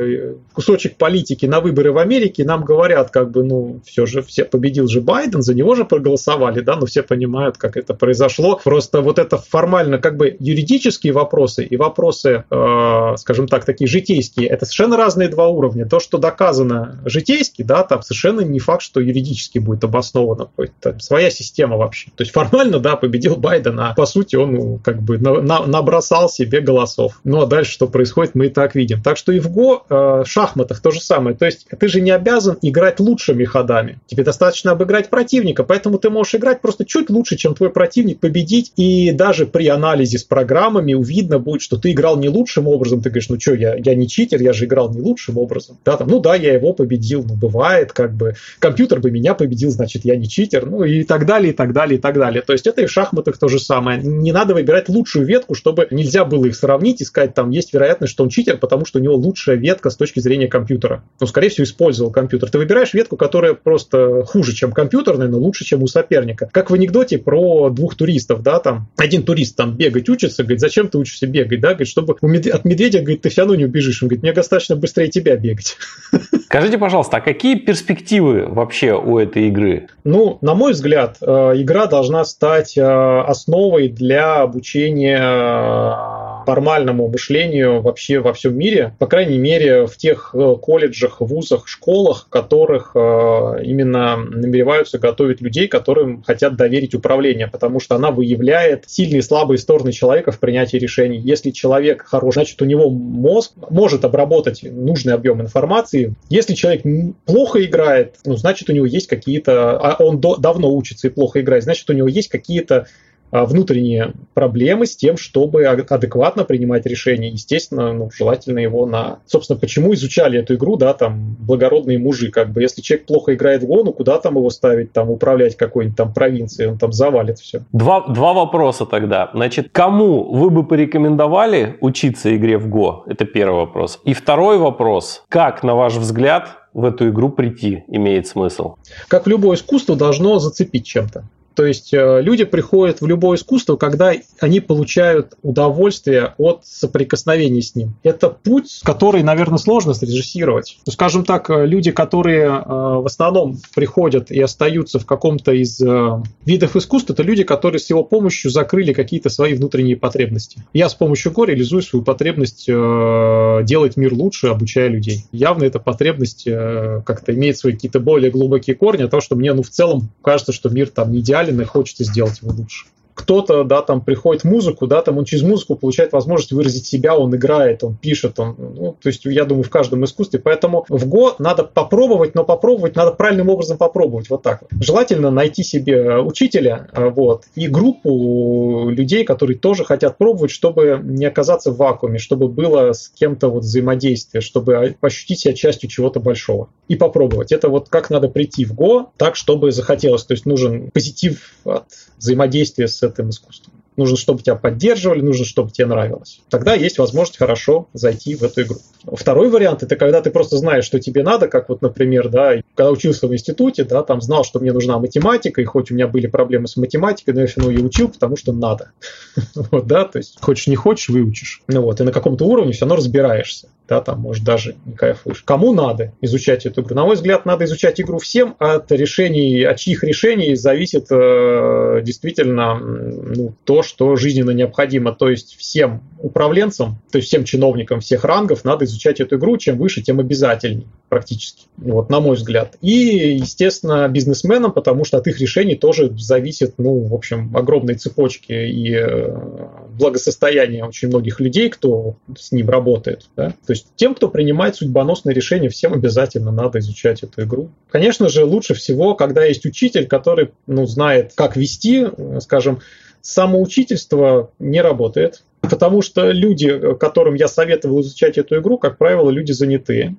кусочек политики на выборы в Америке, нам говорят, как бы, ну, все же, все победил же Байден, за него же проголосовали, да, но все понимают, как это произошло. Просто вот это формально, как бы, юридические вопросы и вопросы вопросы, э, скажем так, такие житейские, это совершенно разные два уровня. То, что доказано житейски, да, там совершенно не факт, что юридически будет обосновано. Это своя система вообще. То есть формально, да, победил Байден, а по сути он ну, как бы на, на, набросал себе голосов. Ну а дальше что происходит, мы и так видим. Так что и в Го, э, шахматах то же самое. То есть ты же не обязан играть лучшими ходами. Тебе достаточно обыграть противника, поэтому ты можешь играть просто чуть лучше, чем твой противник, победить. И даже при анализе с программами видно будет, что ты ты играл не лучшим образом, ты говоришь, ну что, я, я не читер, я же играл не лучшим образом. Да, там, ну да, я его победил, ну бывает, как бы, компьютер бы меня победил, значит, я не читер, ну и так далее, и так далее, и так далее. То есть это и в шахматах то же самое. Не надо выбирать лучшую ветку, чтобы нельзя было их сравнить и сказать, там есть вероятность, что он читер, потому что у него лучшая ветка с точки зрения компьютера. Ну, скорее всего, использовал компьютер. Ты выбираешь ветку, которая просто хуже, чем компьютерная, но лучше, чем у соперника. Как в анекдоте про двух туристов, да, там один турист там бегать учится, говорит, зачем ты учишься бегать, да, говорит, чтобы от медведя, говорит, ты все равно не убежишь. Он говорит, мне достаточно быстрее тебя бегать. <laughs> Скажите, пожалуйста, а какие перспективы вообще у этой игры? Ну, на мой взгляд, э, игра должна стать э, основой для обучения э, формальному мышлению вообще во всем мире, по крайней мере, в тех колледжах, вузах, школах, которых именно намереваются готовить людей, которым хотят доверить управление, потому что она выявляет сильные и слабые стороны человека в принятии решений. Если человек хорош, значит, у него мозг может обработать нужный объем информации. Если человек плохо играет, ну, значит, у него есть какие-то... А он до, давно учится и плохо играет, значит, у него есть какие-то внутренние проблемы с тем, чтобы адекватно принимать решения. Естественно, ну, желательно его на... Собственно, почему изучали эту игру, да, там, благородные мужи, как бы, если человек плохо играет в гону, куда там его ставить, там, управлять какой-нибудь там провинцией, он там завалит все. Два, два вопроса тогда. Значит, кому вы бы порекомендовали учиться игре в Го? Это первый вопрос. И второй вопрос. Как, на ваш взгляд, в эту игру прийти имеет смысл? Как любое искусство, должно зацепить чем-то. То есть э, люди приходят в любое искусство, когда они получают удовольствие от соприкосновения с ним. Это путь, который, наверное, сложно срежиссировать. Ну, скажем так, э, люди, которые э, в основном приходят и остаются в каком-то из видов искусства, это люди, которые с его помощью закрыли какие-то свои внутренние потребности. Я с помощью го реализую свою потребность делать мир лучше, обучая людей. Явно эта потребность как-то имеет свои какие-то более глубокие корни, а то, что мне, ну, в целом кажется, что мир там идеален, идеален и хочется сделать его лучше кто-то, да, там приходит в музыку, да, там он через музыку получает возможность выразить себя, он играет, он пишет, он, ну, то есть, я думаю, в каждом искусстве. Поэтому в Го надо попробовать, но попробовать надо правильным образом попробовать, вот так. Желательно найти себе учителя, а, вот, и группу людей, которые тоже хотят пробовать, чтобы не оказаться в вакууме, чтобы было с кем-то вот взаимодействие, чтобы ощутить себя частью чего-то большого. И попробовать. Это вот как надо прийти в Го так, чтобы захотелось. То есть нужен позитив от взаимодействия с этим искусством. Нужно, чтобы тебя поддерживали, нужно, чтобы тебе нравилось. Тогда есть возможность хорошо зайти в эту игру. Второй вариант – это когда ты просто знаешь, что тебе надо, как вот, например, да, когда учился в институте, да, там знал, что мне нужна математика, и хоть у меня были проблемы с математикой, но я все равно ее учил, потому что надо. <laughs> вот, да, то есть хочешь не хочешь, выучишь. Ну вот, и на каком-то уровне все равно разбираешься да, там, может, даже не кайфуешь. Кому надо изучать эту игру? На мой взгляд, надо изучать игру всем, от решений, от чьих решений зависит э, действительно ну, то, что жизненно необходимо. То есть всем управленцам, то есть всем чиновникам всех рангов надо изучать эту игру, чем выше, тем обязательней практически, вот, на мой взгляд. И, естественно, бизнесменам, потому что от их решений тоже зависит, ну, в общем, огромные цепочки и э, благосостояние очень многих людей, кто с ним работает. Да? То есть тем, кто принимает судьбоносные решения, всем обязательно надо изучать эту игру. Конечно же, лучше всего, когда есть учитель, который ну, знает, как вести, скажем, самоучительство не работает, потому что люди, которым я советовал изучать эту игру, как правило, люди занятые.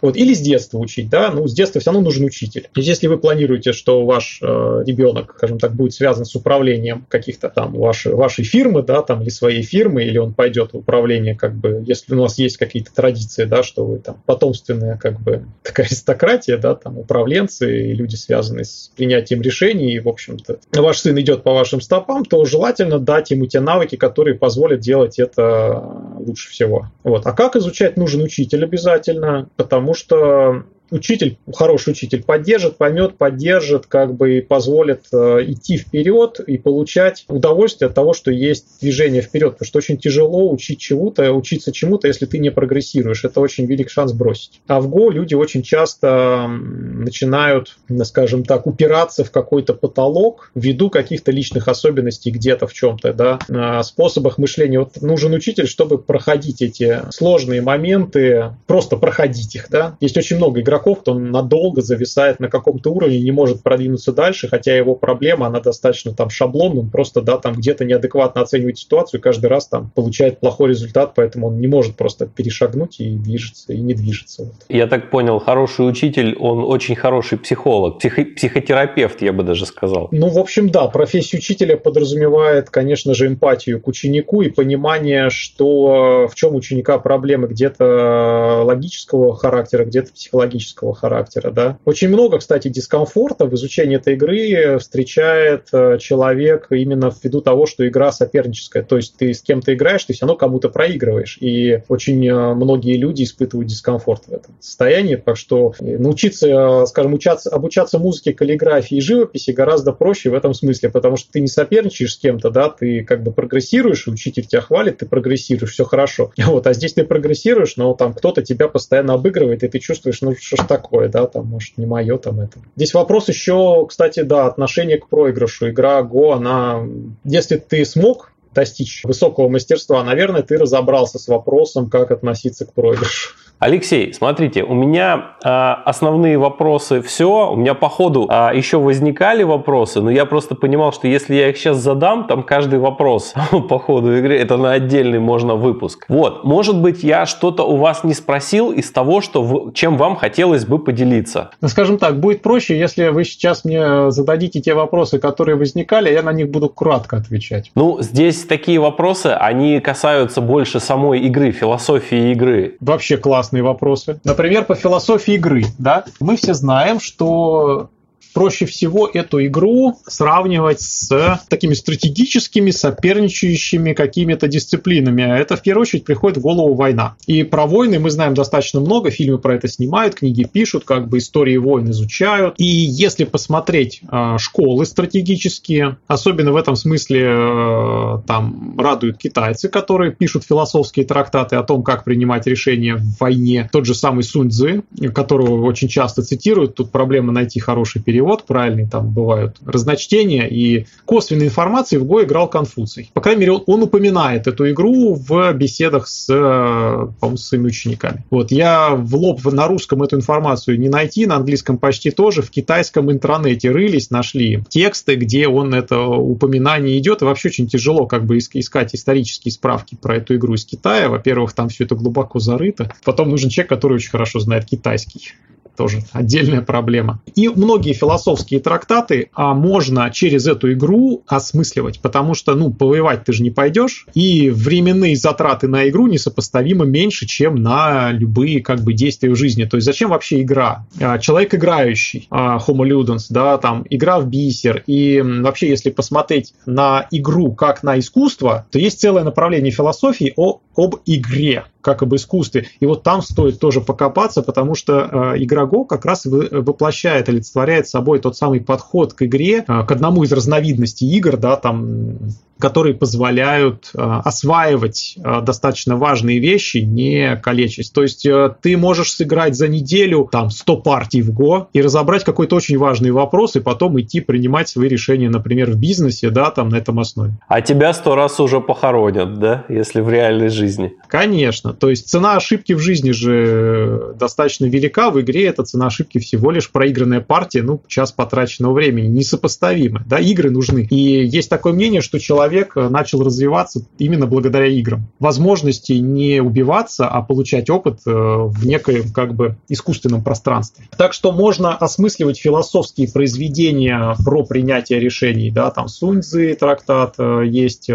Вот, или с детства учить, да, ну, с детства все равно нужен учитель. То есть, если вы планируете, что ваш э, ребенок, скажем так, будет связан с управлением каких-то там вашей, вашей фирмы, да, там, или своей фирмы, или он пойдет в управление, как бы, если у нас есть какие-то традиции, да, что вы там потомственная, как бы, <laughs> такая аристократия, да, там, управленцы и люди, связанные с принятием решений, и, в общем-то, ваш сын идет по вашим стопам, то желательно дать ему те навыки, которые позволят делать это лучше всего. Вот. А как изучать нужен учитель обязательно, потому потому что учитель, хороший учитель поддержит, поймет, поддержит, как бы и позволит э, идти вперед и получать удовольствие от того, что есть движение вперед. Потому что очень тяжело учить чему-то, учиться чему-то, если ты не прогрессируешь. Это очень велик шанс бросить. А в Go люди очень часто начинают, скажем так, упираться в какой-то потолок ввиду каких-то личных особенностей где-то в чем-то, да, способах мышления. Вот нужен учитель, чтобы проходить эти сложные моменты, просто проходить их, да. Есть очень много игроков, игроков, то он надолго зависает на каком-то уровне, не может продвинуться дальше, хотя его проблема, она достаточно там шаблонная, он просто, да, там где-то неадекватно оценивает ситуацию, каждый раз там получает плохой результат, поэтому он не может просто перешагнуть и движется, и не движется. Вот. Я так понял, хороший учитель, он очень хороший психолог, психо психотерапевт, я бы даже сказал. Ну, в общем, да, профессия учителя подразумевает, конечно же, эмпатию к ученику и понимание, что в чем ученика проблемы где-то логического характера, где-то психологического характера, да. Очень много, кстати, дискомфорта в изучении этой игры встречает э, человек именно ввиду того, что игра соперническая, то есть ты с кем-то играешь, ты все равно кому-то проигрываешь, и очень э, многие люди испытывают дискомфорт в этом состоянии, так что научиться, скажем, учаться, обучаться музыке, каллиграфии и живописи гораздо проще в этом смысле, потому что ты не соперничаешь с кем-то, да, ты как бы прогрессируешь, учитель тебя хвалит, ты прогрессируешь, все хорошо. <laughs> Вот, а здесь ты прогрессируешь, но там кто-то тебя постоянно обыгрывает, и ты чувствуешь, ну что ж такое, да, там, может, не мое там это. Здесь вопрос еще, кстати, да, отношение к проигрышу. Игра Go, она, если ты смог достичь высокого мастерства, наверное, ты разобрался с вопросом, как относиться к проигрышу. Алексей, смотрите, у меня э, основные вопросы все. У меня по ходу э, еще возникали вопросы, но я просто понимал, что если я их сейчас задам, там каждый вопрос <laughs> по ходу игры, это на отдельный можно выпуск. Вот, может быть, я что-то у вас не спросил из того, что в, чем вам хотелось бы поделиться. Ну, скажем так, будет проще, если вы сейчас мне зададите те вопросы, которые возникали, я на них буду кратко отвечать. Ну, здесь такие вопросы, они касаются больше самой игры, философии игры. Вообще классно классные вопросы. Например, по философии игры. Да? Мы все знаем, что проще всего эту игру сравнивать с такими стратегическими, соперничающими какими-то дисциплинами. Это в первую очередь приходит в голову война. И про войны мы знаем достаточно много, фильмы про это снимают, книги пишут, как бы истории войн изучают. И если посмотреть э, школы стратегические, особенно в этом смысле э, там радуют китайцы, которые пишут философские трактаты о том, как принимать решения в войне. Тот же самый Сунь Цзы, которого очень часто цитируют, тут проблема найти хороший перевод перевод правильный, там бывают разночтения, и косвенной информации в Го играл Конфуций. По крайней мере, он упоминает эту игру в беседах с, по с своими учениками. Вот, я в лоб на русском эту информацию не найти, на английском почти тоже, в китайском интернете рылись, нашли тексты, где он это упоминание идет, и вообще очень тяжело как бы искать исторические справки про эту игру из Китая. Во-первых, там все это глубоко зарыто. Потом нужен человек, который очень хорошо знает китайский тоже отдельная проблема. И многие философские трактаты а, можно через эту игру осмысливать, потому что, ну, повоевать ты же не пойдешь, и временные затраты на игру несопоставимо меньше, чем на любые, как бы, действия в жизни. То есть зачем вообще игра? А, человек играющий, а, Homo Ludens, да, там, игра в бисер, и вообще, если посмотреть на игру как на искусство, то есть целое направление философии о, об игре как об искусстве. И вот там стоит тоже покопаться, потому что э, игра Go как раз воплощает, олицетворяет собой тот самый подход к игре, э, к одному из разновидностей игр, да, там которые позволяют э, осваивать э, достаточно важные вещи, не калечить. То есть э, ты можешь сыграть за неделю там 100 партий в Го и разобрать какой-то очень важный вопрос, и потом идти принимать свои решения, например, в бизнесе, да, там на этом основе. А тебя сто раз уже похоронят, да, если в реальной жизни? Конечно. То есть цена ошибки в жизни же достаточно велика, в игре эта цена ошибки всего лишь проигранная партия, ну, час потраченного времени, несопоставимо, да, игры нужны. И есть такое мнение, что человек человек э, начал развиваться именно благодаря играм. Возможности не убиваться, а получать опыт э, в некоем как бы искусственном пространстве. Так что можно осмысливать философские произведения про принятие решений. Да, там Суньцзы трактат, э, есть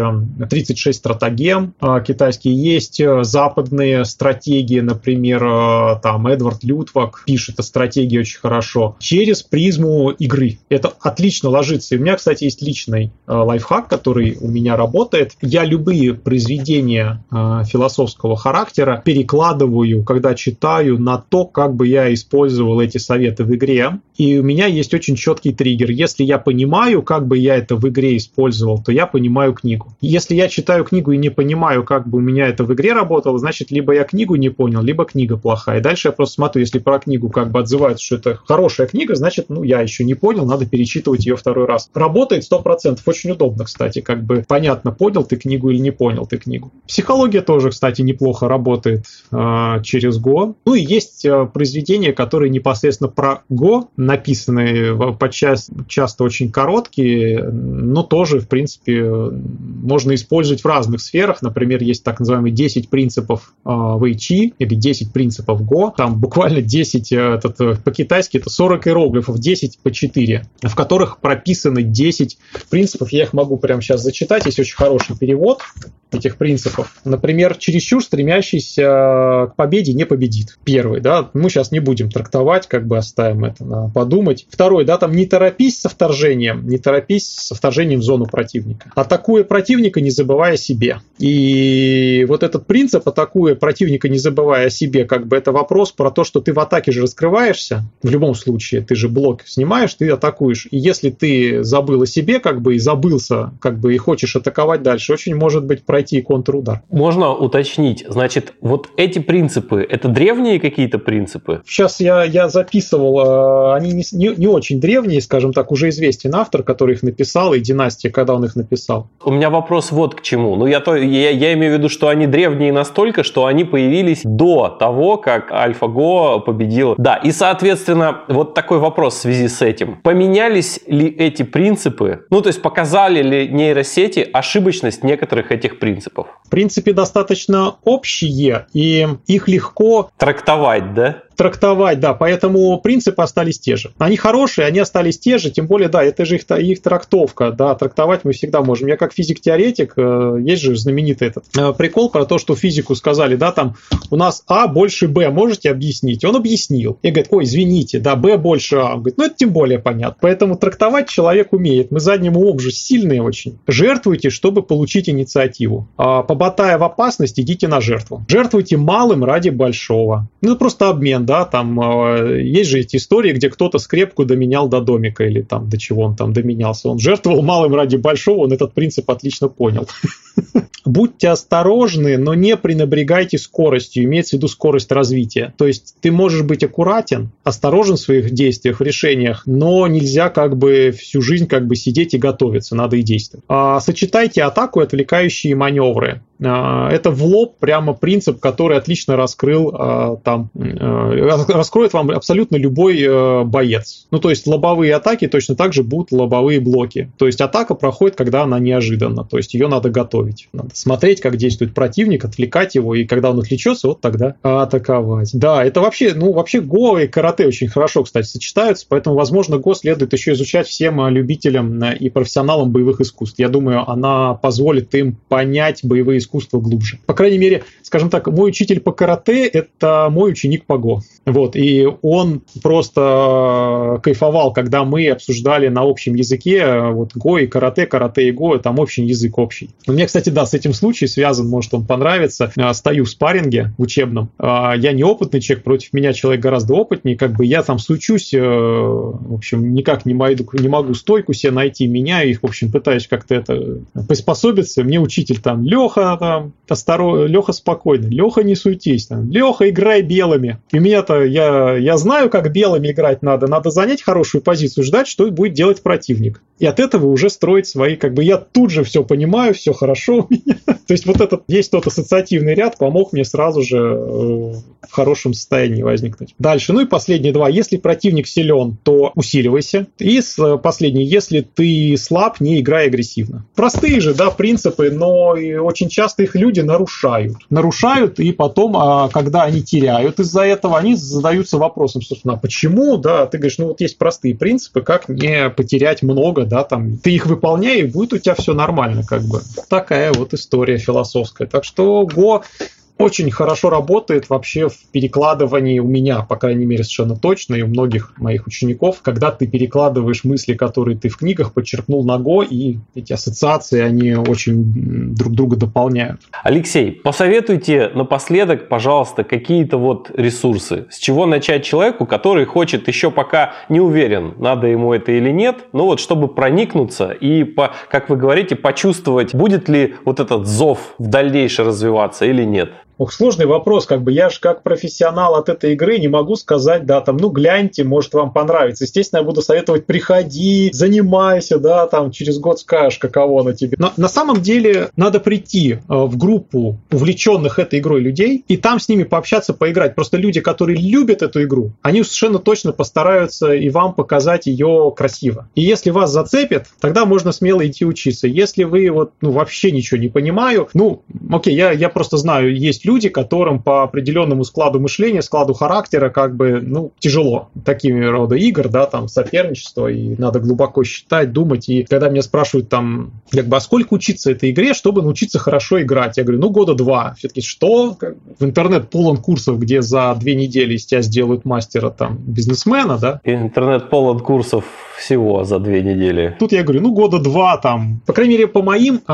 36 стратегем китайские, есть западные стратегии, например, там Эдвард Лютвак пишет о стратегии очень хорошо, через призму игры. Это отлично ложится. И у меня, кстати, есть личный лайфхак, который у меня работает. Я любые произведения э, философского характера перекладываю, когда читаю, на то, как бы я использовал эти советы в игре. И у меня есть очень четкий триггер. Если я понимаю, как бы я это в игре использовал, то я понимаю книгу. Если я читаю книгу и не понимаю, как бы у меня это в игре работало, значит, либо я книгу не понял, либо книга плохая. И дальше я просто смотрю, если про книгу как бы отзываются, что это хорошая книга, значит, ну, я еще не понял, надо перечитывать ее второй раз. Работает 100%, очень удобно, кстати, как бы бы понятно, понял ты книгу или не понял ты книгу. Психология тоже, кстати, неплохо работает э, через Go. Ну и есть э, произведения, которые непосредственно про Go, написанные подчас, часто очень короткие, но тоже, в принципе, можно использовать в разных сферах. Например, есть так называемые 10 принципов э, Weiqi или 10 принципов Go. Там буквально 10, э, этот, э, по-китайски это 40 иероглифов, 10 по 4, в которых прописаны 10 принципов. Я их могу прямо сейчас зачитать. Есть очень хороший перевод этих принципов. Например, чересчур стремящийся к победе не победит. Первый, да, мы сейчас не будем трактовать, как бы оставим это на подумать. Второй, да, там не торопись со вторжением, не торопись со вторжением в зону противника. Атакуя противника, не забывая о себе. И вот этот принцип, атакуя противника, не забывая о себе, как бы это вопрос про то, что ты в атаке же раскрываешься, в любом случае, ты же блок снимаешь, ты атакуешь. И если ты забыл о себе, как бы, и забылся, как бы, и хочешь атаковать дальше, очень может быть пройти контрудар. Можно уточнить, значит, вот эти принципы, это древние какие-то принципы? Сейчас я, я записывал, э, они не, не, не очень древние, скажем так, уже известен автор, который их написал, и династия, когда он их написал. У меня вопрос вот к чему. Ну, я, то, я, я имею в виду, что они древние настолько, что они появились до того, как AlphaGo победил. Да, и, соответственно, вот такой вопрос в связи с этим. Поменялись ли эти принципы? Ну, то есть, показали ли нейросети ошибочность некоторых этих принципов? В принципе, достаточно общие, и их легко... Трактовать, да? Трактовать, да, поэтому принципы остались те же. Они хорошие, они остались те же, тем более, да, это же их, их трактовка, да, трактовать мы всегда можем. Я как физик-теоретик, э, есть же знаменитый этот э, прикол про то, что физику сказали, да, там, у нас А больше Б, можете объяснить? Он объяснил. И говорит, ой, извините, да, Б больше А. Он говорит, ну, это тем более понятно. Поэтому трактовать человек умеет. Мы задним умом же сильные очень. Жертвуйте, чтобы получить инициативу. А, побатая в опасность, идите на жертву. Жертвуйте малым ради большого. Ну, это просто обмен, да, там э, есть же эти истории, где кто-то скрепку доменял до домика или там до чего он там доменялся. Он жертвовал малым ради большого, он этот принцип отлично понял. <laughs> Будьте осторожны, но не пренебрегайте скоростью, имеется в виду скорость развития. То есть ты можешь быть аккуратен, осторожен в своих действиях, в решениях, но нельзя как бы всю жизнь как бы сидеть и готовиться, надо и действовать. А, сочетайте атаку и отвлекающие маневры. А, это в лоб прямо принцип, который отлично раскрыл а, там, а, раскроет вам абсолютно любой э, боец. Ну, то есть лобовые атаки точно так же будут лобовые блоки. То есть атака проходит, когда она неожиданна. То есть ее надо готовить. Надо смотреть, как действует противник, отвлекать его, и когда он отвлечется, вот тогда атаковать. Да, это вообще, ну, вообще Го и карате очень хорошо, кстати, сочетаются, поэтому, возможно, Го следует еще изучать всем любителям э, и профессионалам боевых искусств. Я думаю, она позволит им понять боевые искусства глубже. По крайней мере, скажем так, мой учитель по карате – это мой ученик по Го. Вот, и он просто э, кайфовал, когда мы обсуждали на общем языке э, вот Го и карате, карате и Го, там общий язык общий. У меня, кстати, да, с этим случай связан, может, он понравится. Э, стою в спарринге в учебном. Я не опытный человек, против меня человек гораздо опытнее, как бы я там сучусь, в общем, никак не могу, не могу стойку себе найти, меняю их, в общем, пытаюсь как-то это приспособиться. Мне учитель там, Леха, там, осторожно, Леха спокойно, Леха не суетись, там, Леха играй белыми. И меня-то я, я знаю, как белыми играть надо. Надо занять хорошую позицию, ждать, что будет делать противник. И от этого уже строить свои, как бы я тут же все понимаю, все хорошо у меня. <laughs> То есть вот этот есть тот ассоциативный ряд помог мне сразу же э, в хорошем состоянии возникнуть. Дальше, ну и последние два. Если противник силен, то усиливайся. И последний, если ты слаб, не играй агрессивно. Простые же, да, принципы, но очень часто их люди нарушают. Нарушают, и потом, а когда они теряют из-за этого, они задаются вопросом, собственно, а почему, да, ты говоришь, ну вот есть простые принципы, как не потерять много, да, там, ты их выполняй, и будет у тебя все нормально, как бы. Такая вот история философская. Так что Го очень хорошо работает вообще в перекладывании у меня, по крайней мере, совершенно точно, и у многих моих учеников, когда ты перекладываешь мысли, которые ты в книгах подчеркнул Go, и эти ассоциации, они очень друг друга дополняют. Алексей, посоветуйте напоследок, пожалуйста, какие-то вот ресурсы. С чего начать человеку, который хочет еще пока не уверен, надо ему это или нет, но вот чтобы проникнуться и, по, как вы говорите, почувствовать, будет ли вот этот зов в дальнейшем развиваться или нет? Ох, сложный вопрос, как бы я же как профессионал от этой игры не могу сказать, да, там, ну гляньте, может вам понравится. Естественно, я буду советовать приходи, занимайся, да, там через год скажешь, каково она тебе. Но на самом деле надо прийти э, в группу увлеченных этой игрой людей и там с ними пообщаться, поиграть. Просто люди, которые любят эту игру, они совершенно точно постараются и вам показать ее красиво. И если вас зацепит, тогда можно смело идти учиться. Если вы вот, ну, вообще ничего не понимаю, ну, окей, я, я просто знаю, есть люди, которым по определенному складу мышления, складу характера, как бы, ну, тяжело такими рода игр, да, там, соперничество, и надо глубоко считать, думать. И когда меня спрашивают там, как бы, а сколько учиться этой игре, чтобы научиться хорошо играть? Я говорю, ну, года два. Все-таки, что? В интернет полон курсов, где за две недели из тебя сделают мастера, там, бизнесмена, да? Интернет полон курсов всего за две недели. Тут я говорю, ну, года два там. По крайней мере, по моим э,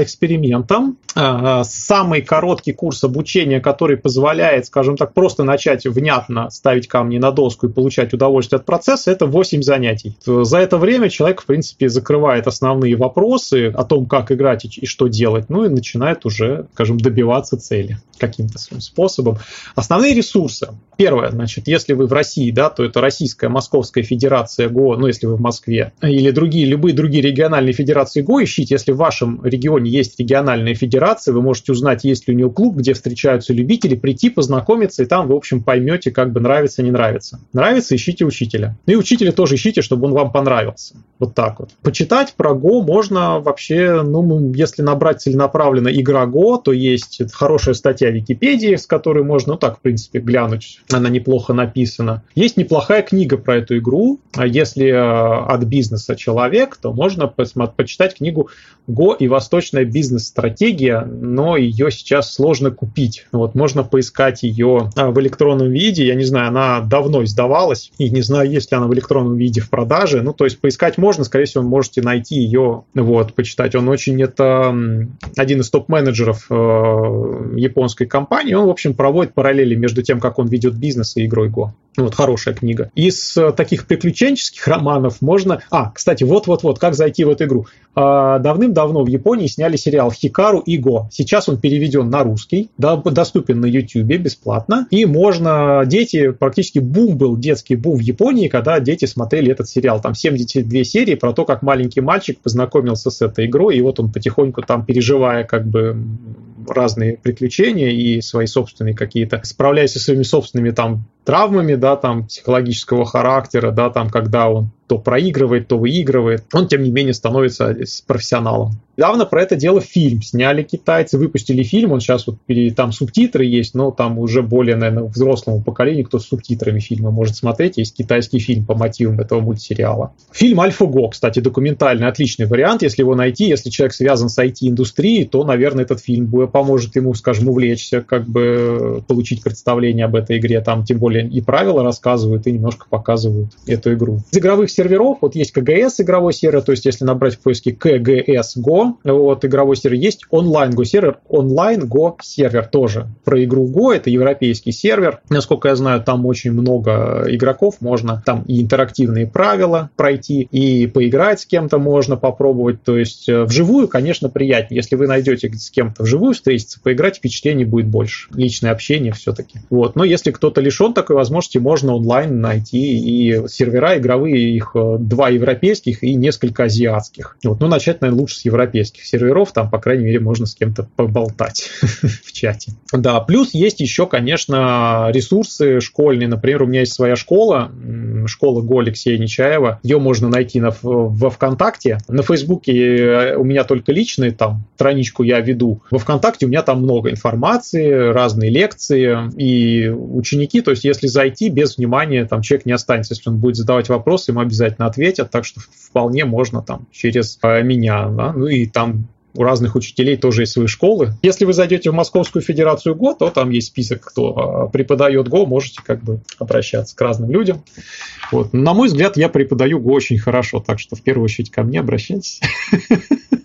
экспериментам, э, самый короткий курс обучения, который позволяет, скажем так, просто начать внятно ставить камни на доску и получать удовольствие от процесса, это 8 занятий. За это время человек, в принципе, закрывает основные вопросы о том, как играть и что делать, ну и начинает уже, скажем, добиваться цели каким-то своим способом. Основные ресурсы. Первое, значит, если вы в России, да, то это Российская Московская Федерация ГО, ну, если вы в Москве, или другие, любые другие региональные федерации ГО ищите. Если в вашем регионе есть региональная федерация, вы можете узнать, есть ли у нее клуб, где встречаются любители, прийти, познакомиться, и там вы, в общем, поймете, как бы нравится, не нравится. Нравится, ищите учителя. Ну и учителя тоже ищите, чтобы он вам понравился. Вот так вот. Почитать про ГО можно вообще, ну, если набрать целенаправленно игра ГО, то есть хорошая статья в Википедии, с которой можно, ну так, в принципе, глянуть. Она неплохо написана. Есть неплохая книга про эту игру. А если от бизнеса человек, то можно почитать книгу «Го и восточная бизнес-стратегия», но ее сейчас сложно купить. Вот можно поискать ее а, в электронном виде. Я не знаю, она давно издавалась, и не знаю, есть ли она в электронном виде в продаже. Ну, то есть поискать можно, скорее всего, можете найти ее, вот, почитать. Он очень, это один из топ-менеджеров э, японской компании. Он, в общем, проводит параллели между тем, как он ведет бизнес и игрой Go. Вот, хорошая книга. Из э, таких приключенческих романов можно... А, кстати, вот-вот-вот, как зайти в эту игру. А, давным-давно в Японии сняли сериал «Хикару и Го». Сейчас он переведен на русский, доступен на YouTube бесплатно. И можно... Дети... Практически бум был, детский бум в Японии, когда дети смотрели этот сериал. Там 72 серии про то, как маленький мальчик познакомился с этой игрой, и вот он потихоньку там, переживая как бы разные приключения и свои собственные какие-то, справляясь со своими собственными там травмами, да, там, психологического характера, да, там, когда он то проигрывает, то выигрывает, он, тем не менее, становится профессионалом. Недавно про это дело фильм сняли китайцы, выпустили фильм, он сейчас вот там субтитры есть, но там уже более, наверное, взрослому поколению, кто с субтитрами фильма может смотреть, есть китайский фильм по мотивам этого мультсериала. Фильм «Альфа-Го», кстати, документальный, отличный вариант, если его найти, если человек связан с IT-индустрией, то, наверное, этот фильм поможет ему, скажем, увлечься, как бы получить представление об этой игре, там, тем более и правила рассказывают, и немножко показывают эту игру. Из игровых серверов, вот есть КГС игровой сервер, то есть если набрать в поиске КГС Go, вот игровой сервер, есть онлайн Go сервер, онлайн Go сервер тоже. Про игру Go, это европейский сервер. Насколько я знаю, там очень много игроков, можно там и интерактивные правила пройти, и поиграть с кем-то можно попробовать. То есть э, вживую, конечно, приятнее. Если вы найдете с кем-то вживую встретиться, поиграть, впечатлений будет больше. Личное общение все-таки. Вот. Но если кто-то лишен такой возможности, можно онлайн найти и сервера игровые, их э, два европейских и несколько азиатских. Вот. Ну, начать, наверное, лучше с европейских серверов, там, по крайней мере, можно с кем-то поболтать <laughs> в чате. Да, плюс есть еще, конечно, ресурсы школьные. Например, у меня есть своя школа, школа Го Алексея Нечаева. Ее можно найти на, во ВКонтакте. На Фейсбуке э, у меня только личные там страничку я веду. Во ВКонтакте у меня там много информации, разные лекции и ученики. То есть, если зайти без внимания, там человек не останется. Если он будет задавать вопросы, ему обязательно ответят. Так что вполне можно там через э, меня. Да? Ну и там у разных учителей тоже есть свои школы. Если вы зайдете в Московскую Федерацию ГО, то там есть список, кто а, преподает ГО, можете как бы обращаться к разным людям. Вот. На мой взгляд, я преподаю ГО очень хорошо, так что в первую очередь ко мне обращайтесь.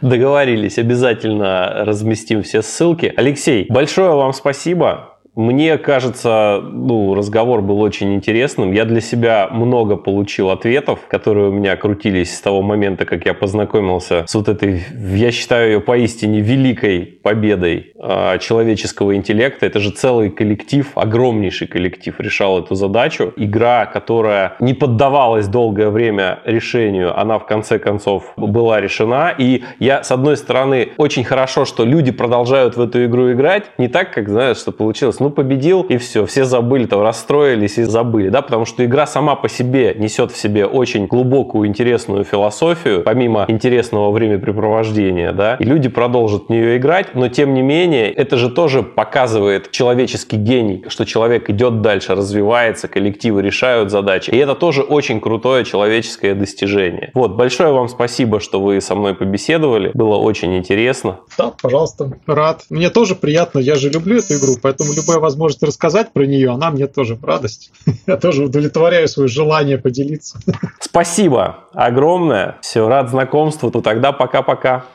Договорились, обязательно разместим все ссылки. Алексей, большое вам спасибо Мне кажется, ну, разговор был очень интересным. Я для себя много получил ответов, которые у меня крутились с того момента, как я познакомился с вот этой, я считаю ее поистине великой победой э, человеческого интеллекта. Это же целый коллектив, огромнейший коллектив решал эту задачу. Игра, которая не поддавалась долгое время решению, она в конце концов была решена. И я, с одной стороны, очень хорошо, что люди продолжают в эту игру играть. Не так, как, знаешь, что получилось. Ну, победил, и все. Все забыли, там, расстроились и забыли. Да, потому что игра сама по себе несет в себе очень глубокую, интересную философию, помимо интересного времяпрепровождения, да. И люди продолжат в нее играть, но тем не менее, это же тоже показывает человеческий гений, что человек идет дальше, развивается, коллективы решают задачи. И это тоже очень крутое человеческое достижение. Вот, большое вам спасибо, что вы со мной побеседовали. Было очень интересно. Да, пожалуйста, рад. Мне тоже приятно, я же люблю эту игру, поэтому любая возможность рассказать про нее, она мне тоже в радость. <laughs> Я тоже удовлетворяю свое желание поделиться. Спасибо огромное. Все, рад знакомству. Ну тогда пока-пока.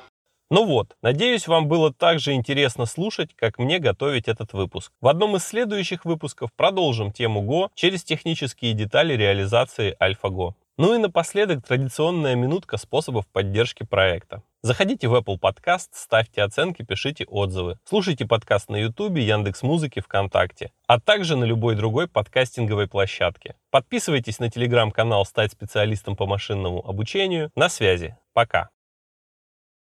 Ну вот, надеюсь, вам было так же интересно слушать, как мне готовить этот выпуск. В одном из следующих выпусков продолжим тему Go через технические детали реализации AlphaGo. Ну и напоследок традиционная минутка способов поддержки проекта. Заходите в Apple Podcast, ставьте оценки, пишите отзывы. Слушайте подкаст на YouTube, Яндекс.Музыке, ВКонтакте, а также на любой другой подкастинговой площадке. Подписывайтесь на телеграм-канал «Стать специалистом по машинному обучению». На связи. Пока.